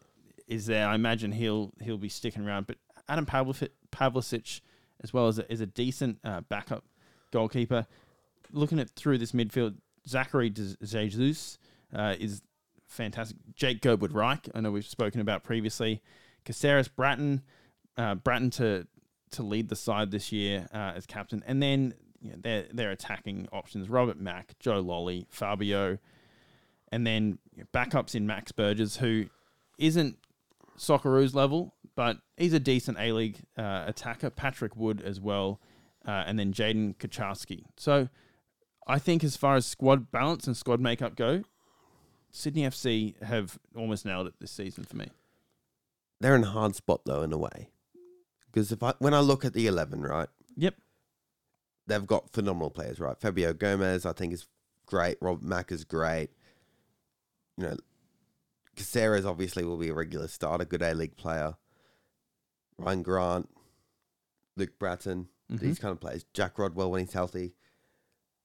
[SPEAKER 6] is there. I imagine he'll he'll be sticking around, but Adam Pavlesic, as well as a, is a decent uh, backup goalkeeper. Looking at through this midfield, Zachary Jesus uh, is fantastic. Jake Girdwood Reich, I know we've spoken about previously. Caceres Brattan, uh, Brattan to to lead the side this year uh, as captain, and then you know, their their attacking options: Robert Mak, Joe Lolley, Fabio, and then backups in Max Burgess, who isn't Socceroos level, but he's a decent A League uh, attacker. Patrick Wood as well, uh, and then Jaiden Kucharski. So I think as far as squad balance and squad makeup go, Sydney FC have almost nailed it this season for me.
[SPEAKER 7] They're in a hard spot though, in a way, because if I when I look at the eleven, right,
[SPEAKER 6] Yep.
[SPEAKER 7] they've got phenomenal players, right? Fabio Gomes, I think, is great. Rob Mak is great. You know, Caceres obviously will be a regular starter, good A League player. Ryan Grant, Luke Brattan, these kind of players. Jack Rodwell when he's healthy.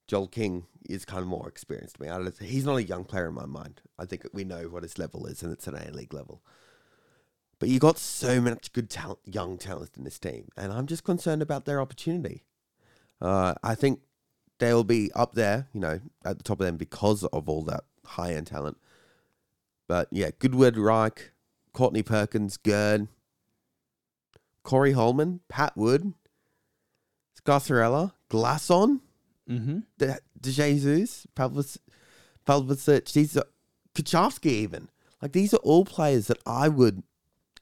[SPEAKER 7] Joel King is kind of more experienced to me. I don't, he's not a young player in my mind. I think we know what his level is, and it's an A League level. But you got so much good talent, young talent in this team, and I'm just concerned about their opportunity. Uh, I think they'll be up there, you know, at the top of them because of all that high end talent. But yeah, Girdwood, Reich, Courtney Perkins, Gerd, Corey Hollman, Pat Wood, Scarcerella, Glasson,
[SPEAKER 6] Mm-hmm.
[SPEAKER 7] De, De Jesus, Pavlis, Pavlesic, these are Kucharski even. Like these are all players that I would,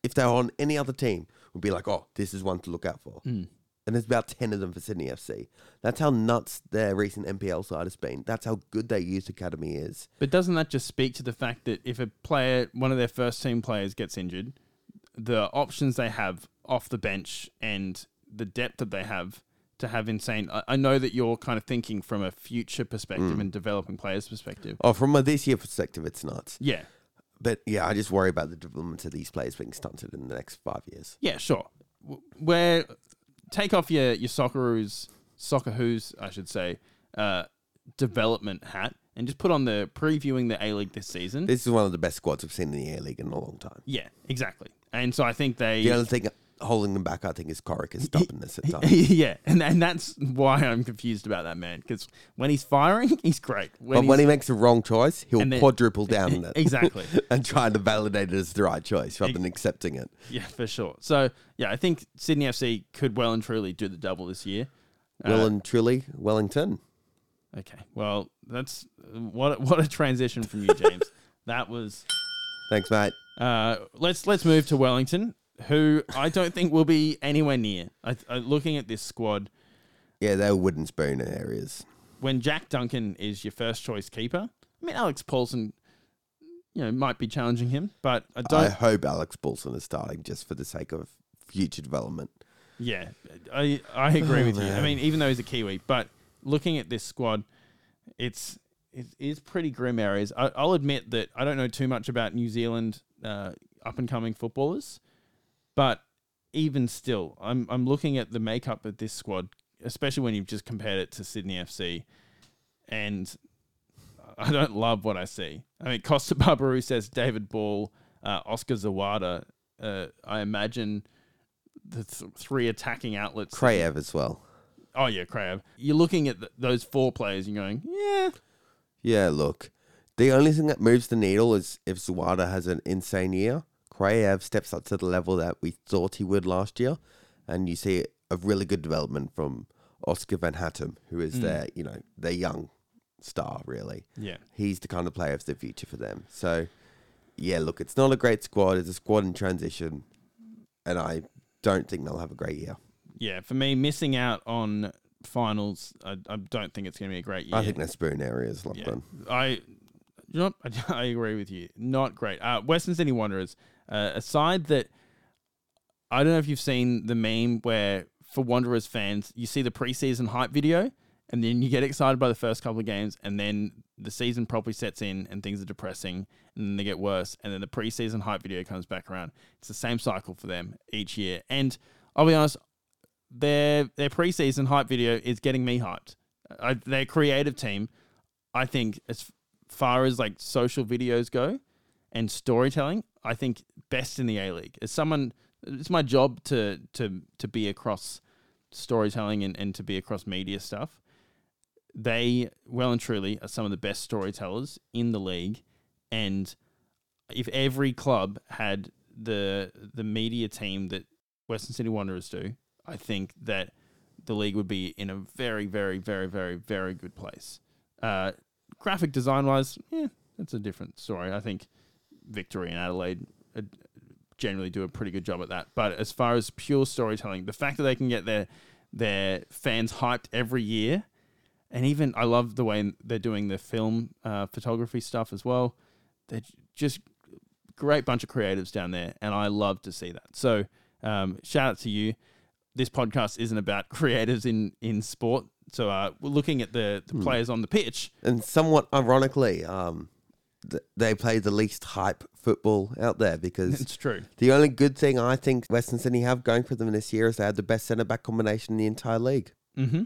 [SPEAKER 7] if they were on any other team, would be like, oh, this is one to look out for. And there's about 10 of them for Sydney FC. That's how nuts their recent NPL side has been. That's how good their youth academy is.
[SPEAKER 6] But doesn't that just speak to the fact that if a player, one of their first team players, gets injured, the options they have off the bench and the depth that they have to have insane. I, I know that you're kind of thinking from a future perspective mm. and developing players perspective.
[SPEAKER 7] Oh, from a this year perspective, it's nuts.
[SPEAKER 6] Yeah,
[SPEAKER 7] But yeah, I just worry about the development of these players being stunted in the next five years.
[SPEAKER 6] yeah, sure. W- Where take off your your Socceroos, Soccer Who's, I should say, uh, development hat and just put on the previewing the A League this season.
[SPEAKER 7] This is one of the best squads I've seen in the A League in a long time.
[SPEAKER 6] yeah, exactly. And so I think they
[SPEAKER 7] The only thing holding them back, I think, is Corica's stubbornness at times.
[SPEAKER 6] yeah, and and that's why I'm confused about that man because when he's firing, he's great. When
[SPEAKER 7] But when he makes the wrong choice, he'll
[SPEAKER 6] then-
[SPEAKER 7] quadruple down on it.
[SPEAKER 6] Exactly.
[SPEAKER 7] and try to validate it as the right choice rather than accepting it.
[SPEAKER 6] yeah, for sure. So yeah, I think Sydney FC could well and truly do the double this year.
[SPEAKER 7] Well
[SPEAKER 6] Uh,
[SPEAKER 7] and truly, Wellington.
[SPEAKER 6] Okay, well that's what what a transition from you, James. that was.
[SPEAKER 7] Thanks, mate.
[SPEAKER 6] Uh, let's let's move to Wellington, who I don't think will be anywhere near. I, I, looking at this squad,
[SPEAKER 7] Yeah, they're wooden spoon areas.
[SPEAKER 6] when Jack Duncan is your first choice keeper, I mean Alex Paulsen, you know, might be challenging him, but I don't.
[SPEAKER 7] I hope Alex Paulsen is starting just for the sake of future development.
[SPEAKER 6] Yeah, I I agree
[SPEAKER 7] Oh,
[SPEAKER 6] with you. I mean, even though he's a Kiwi, but looking at this squad, it's it is pretty grim areas. I, I'll admit that I don't know too much about New Zealand uh, up and coming footballers, but even still, I'm I'm looking at the makeup of this squad, especially when you've just compared it to Sydney FC, and I don't love what I see. I mean, Kosta Barbarouses David Ball, uh, Oscar Zawada. Uh, I imagine the th- three attacking outlets.
[SPEAKER 7] Kraev as well.
[SPEAKER 6] Oh yeah, Crab. You're looking at th- those four players and going, yeah,
[SPEAKER 7] Yeah, look. The only thing that moves the needle is if Zawada has an insane year. Kraev steps up to the level that we thought he would last year, and you see a really good development from Oskar Van Hattum, who is their, you know, their young star, really.
[SPEAKER 6] yeah,
[SPEAKER 7] He's the kind of player of the future for them. So, yeah, look, it's not a great squad. It's a squad in transition, and I don't think they'll have a great year.
[SPEAKER 6] yeah. For me, missing out on finals, I, I don't think it's going to be a great year.
[SPEAKER 7] I think their spoon area is locked
[SPEAKER 6] yeah.
[SPEAKER 7] on.
[SPEAKER 6] I, you know, what? I agree with you. Not great. Uh, Western Sydney Wanderers, uh, a side that I don't know if you've seen the meme where for Wanderers fans, you see the preseason hype video, and then you get excited by the first couple of games, and then the season properly sets in, and things are depressing, and then they get worse, and then the preseason hype video comes back around. It's the same cycle for them each year, and I'll be honest, their their preseason hype video is getting me hyped. I, their creative team, I think, as far as like social videos go and storytelling, I think best in the A League. As someone, it's my job to to to be across storytelling and, and to be across media stuff. They well and truly are some of the best storytellers in the league, and if every club had the the media team that Western City Wanderers do, I think that the league would be in a very, very, very, very, very good place. Uh, graphic design wise, yeah, that's a different story. I think Victory and Adelaide uh, generally do a pretty good job at that. But as far as pure storytelling, the fact that they can get their their fans hyped every year, and even I love the way they're doing the film uh, photography stuff as well. They're just great bunch of creatives down there, and I love to see that. So um, shout out to you. This podcast isn't about creatives in in sport. So uh, we're looking at the, the players on the pitch.
[SPEAKER 7] And somewhat ironically, um, th- they play the least hype football out there because
[SPEAKER 6] It's true.
[SPEAKER 7] the only good thing I think Western Sydney have going for them this year is they have the best centre back combination in the entire league.
[SPEAKER 6] Mm-hmm.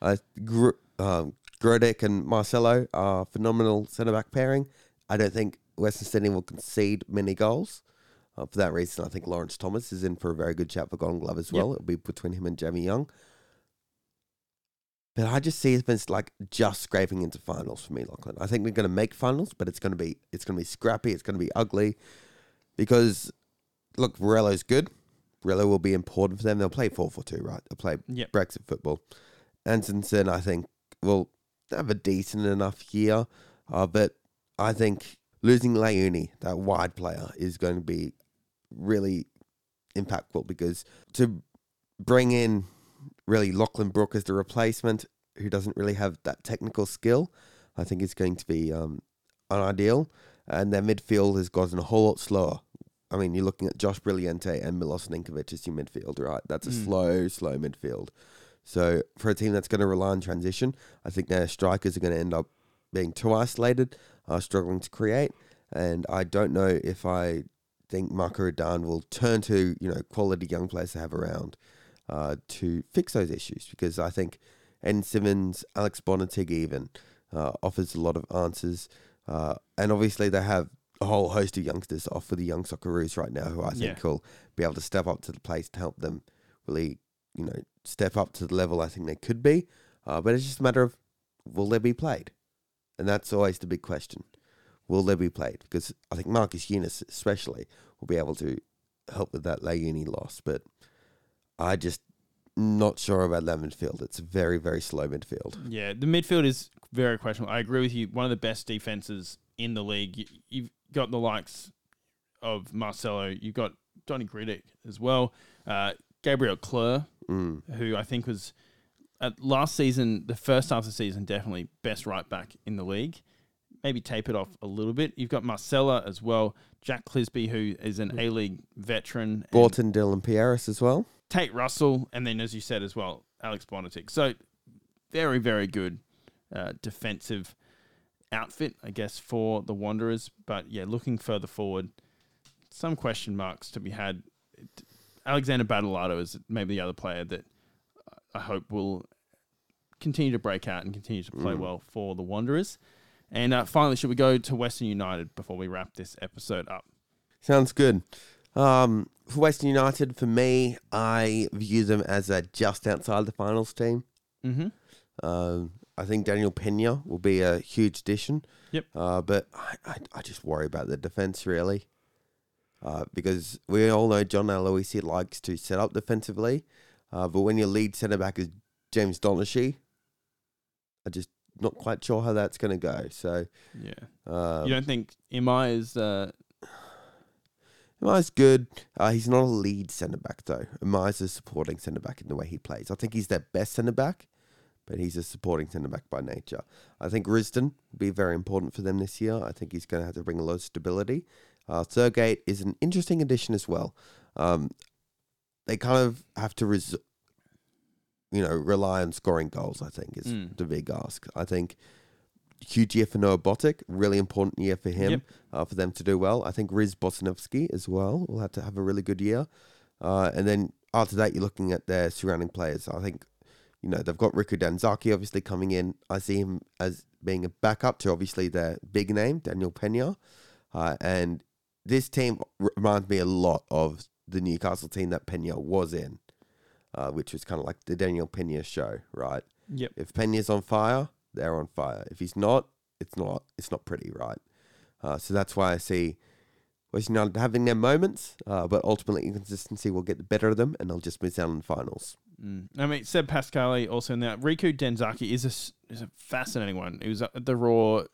[SPEAKER 7] Uh, Gr- um, Grodek and Marcelo are phenomenal centre back pairing. I don't think Western Sydney will concede many goals. Uh, for that reason, I think Lawrence Thomas is in for a very good chat for Golden Glove as well. It'll be between him and Jamie Young. But I just see it's like just scraping into finals for me, Lachlan. I think we're going to make finals, but it's going to be it's going to be scrappy. It's going to be ugly because look, Morello's good. Morello will be important for them. They'll play four for two, right? They'll play
[SPEAKER 6] Yep.
[SPEAKER 7] Brexit football. Antonsson, I think, will have a decent enough year, uh, but I think losing Leone, that wide player, is going to be really impactful because to bring in really Lachlan Brook as the replacement, who doesn't really have that technical skill, I think is going to be um, unideal. And their midfield has gotten a whole lot slower. I mean, you're looking at Josh Brillante and Milos Ninkovic as your midfield, right? That's a
[SPEAKER 6] Mm.
[SPEAKER 7] slow, slow midfield. So for a team that's going to rely on transition, I think their strikers are going to end up being too isolated, uh, struggling to create. And I don't know if I think Marco Rudan will turn to you know quality young players to have around uh, to fix those issues because I think Ed Simmons, Alex Bonetig even uh, offers a lot of answers, uh, and obviously they have a whole host of youngsters off for the young Socceroos right now who I think
[SPEAKER 6] Yeah.
[SPEAKER 7] will be able to step up to the place to help them really you know step up to the level I think they could be. Uh, but it's just a matter of will they be played, and that's always the big question. Will they be played? Because I think Marcus Younis especially will be able to help with that Layouni loss, but I just not sure about that midfield. It's a very very slow midfield.
[SPEAKER 6] Yeah, the midfield is very questionable. I agree with you. One of the best defenses in the league. You, you've got the likes of Marcelo. You've got Donny Griddick as well. Uh, Gabriel Cleur,
[SPEAKER 7] Mm.
[SPEAKER 6] who I think was at last season, the first half of the season, definitely best right back in the league. Maybe tape it off a little bit. You've got Marcella as well. Jack Clisby, who is an A League veteran. and-
[SPEAKER 7] Borton, Dylan Pierias as well.
[SPEAKER 6] Tate Russell, and then as you said as well, Alex Bonetig. So very, very good uh, defensive outfit, I guess, for the Wanderers. But yeah, looking further forward, some question marks to be had. Alexander Badolato is maybe the other player that I hope will continue to break out and continue to play well for the Wanderers. And uh, finally, should we go to Western United before we wrap this episode up?
[SPEAKER 7] Sounds good. Um, for Western United, for me, I view them as a just outside the finals team.
[SPEAKER 6] Mm-hmm.
[SPEAKER 7] Um, I think Daniel Penha will be a huge addition.
[SPEAKER 6] Yep.
[SPEAKER 7] Uh, but I, I, I just worry about the defense really, uh, because we all know John Aloisi likes to set up defensively, uh, but when your lead centre back is James Donachie, I just not quite sure how that's going to go. So
[SPEAKER 6] Yeah.
[SPEAKER 7] uh,
[SPEAKER 6] you don't think Imai is uh,
[SPEAKER 7] Amai's good. Uh, he's not a lead centre back though. Amai's a supporting centre back in the way he plays. I think he's their best centre back, but he's a supporting centre back by nature. I think Risdon will be very important for them this year. I think he's going to have to bring a lot of stability. Uh, Thurgate is an interesting addition as well. Um, they kind of have to, res- you know, rely on scoring goals. I think is
[SPEAKER 6] Mm.
[SPEAKER 7] the big ask. I think huge year for Noah Botic, really important year for him
[SPEAKER 6] Yep.
[SPEAKER 7] uh, for them to do well. I think Rhys Bozinovski as well will have to have a really good year. Uh, and then after that, you're looking at their surrounding players. I think, you know, they've got Riku Danzaki obviously coming in. I see him as being a backup to obviously their big name, Daniel Penha. Uh, and this team reminds me a lot of the Newcastle team that Penha was in, uh, which was kind of like the Daniel Penha show, right?
[SPEAKER 6] Yep.
[SPEAKER 7] If Penha's on fire, they're on fire. If he's not, it's not. It's not pretty, right? Uh, so that's why I see West United having their moments, uh, but ultimately inconsistency will get the better of them, and they'll just miss out on the finals.
[SPEAKER 6] Mm. I mean, Seb Pasquali also in that. Riku Danzaki is a, is a fascinating one. He was at the Roar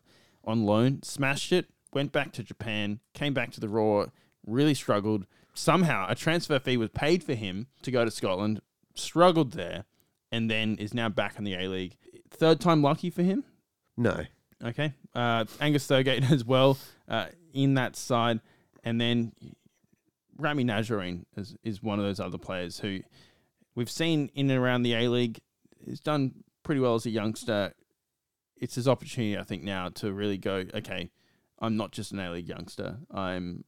[SPEAKER 6] on loan, smashed it, went back to Japan, came back to the Roar, really struggled. Somehow, a transfer fee was paid for him to go to Scotland, struggled there, and then is now back in the A League. Third time lucky for him.
[SPEAKER 7] No,
[SPEAKER 6] Okay. Uh, Angus Thurgate as well uh, in that side. And then Rami Najjarine is, is one of those other players who we've seen in and around the A League. He's done pretty well as a youngster. It's his opportunity, I think, now to really go, okay, I'm not just an A League youngster. I'm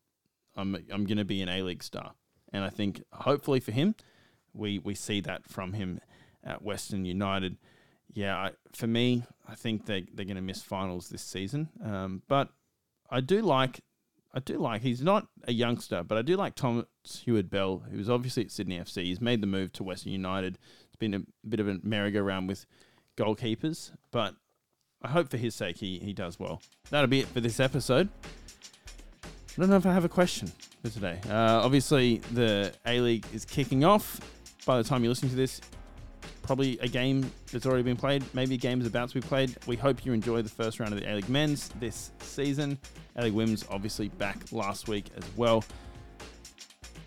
[SPEAKER 6] I'm I'm gonna be an A League star. And I think hopefully for him, we we see that from him at Western United. Yeah, I, for me, I think they they're going to miss finals this season. Um, but I do like, I do like. He's not a youngster, but I do like Thomas Heward Belle, who's obviously at Sydney FC. He's made the move to Western United. It's been a bit of a merry-go-round with goalkeepers, but I hope for his sake he he does well. That'll be it for this episode. I don't know if I have a question for today. Uh, obviously, the A League is kicking off. By the time you're listening to this, probably a game that's already been played. Maybe a game is about to be played. We hope you enjoy the first round of the A League Men's this season. A League Women's obviously back last week as well.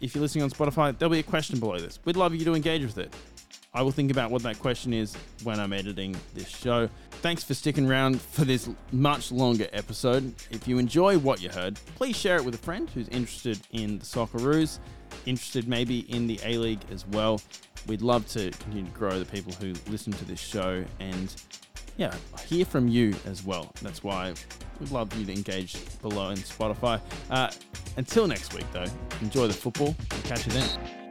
[SPEAKER 6] If you're listening on Spotify, there'll be a question below this. We'd love you to engage with it. I will think about what that question is when I'm editing this show. Thanks for sticking around for this much longer episode. If you enjoy what you heard, please share it with a friend who's interested in the Socceroos, interested maybe in the A League as well. We'd love to continue to grow the people who listen to this show and yeah, hear from you as well. That's why we'd love you to engage below in Spotify. Uh, until next week, though, enjoy the football. We'll catch you then.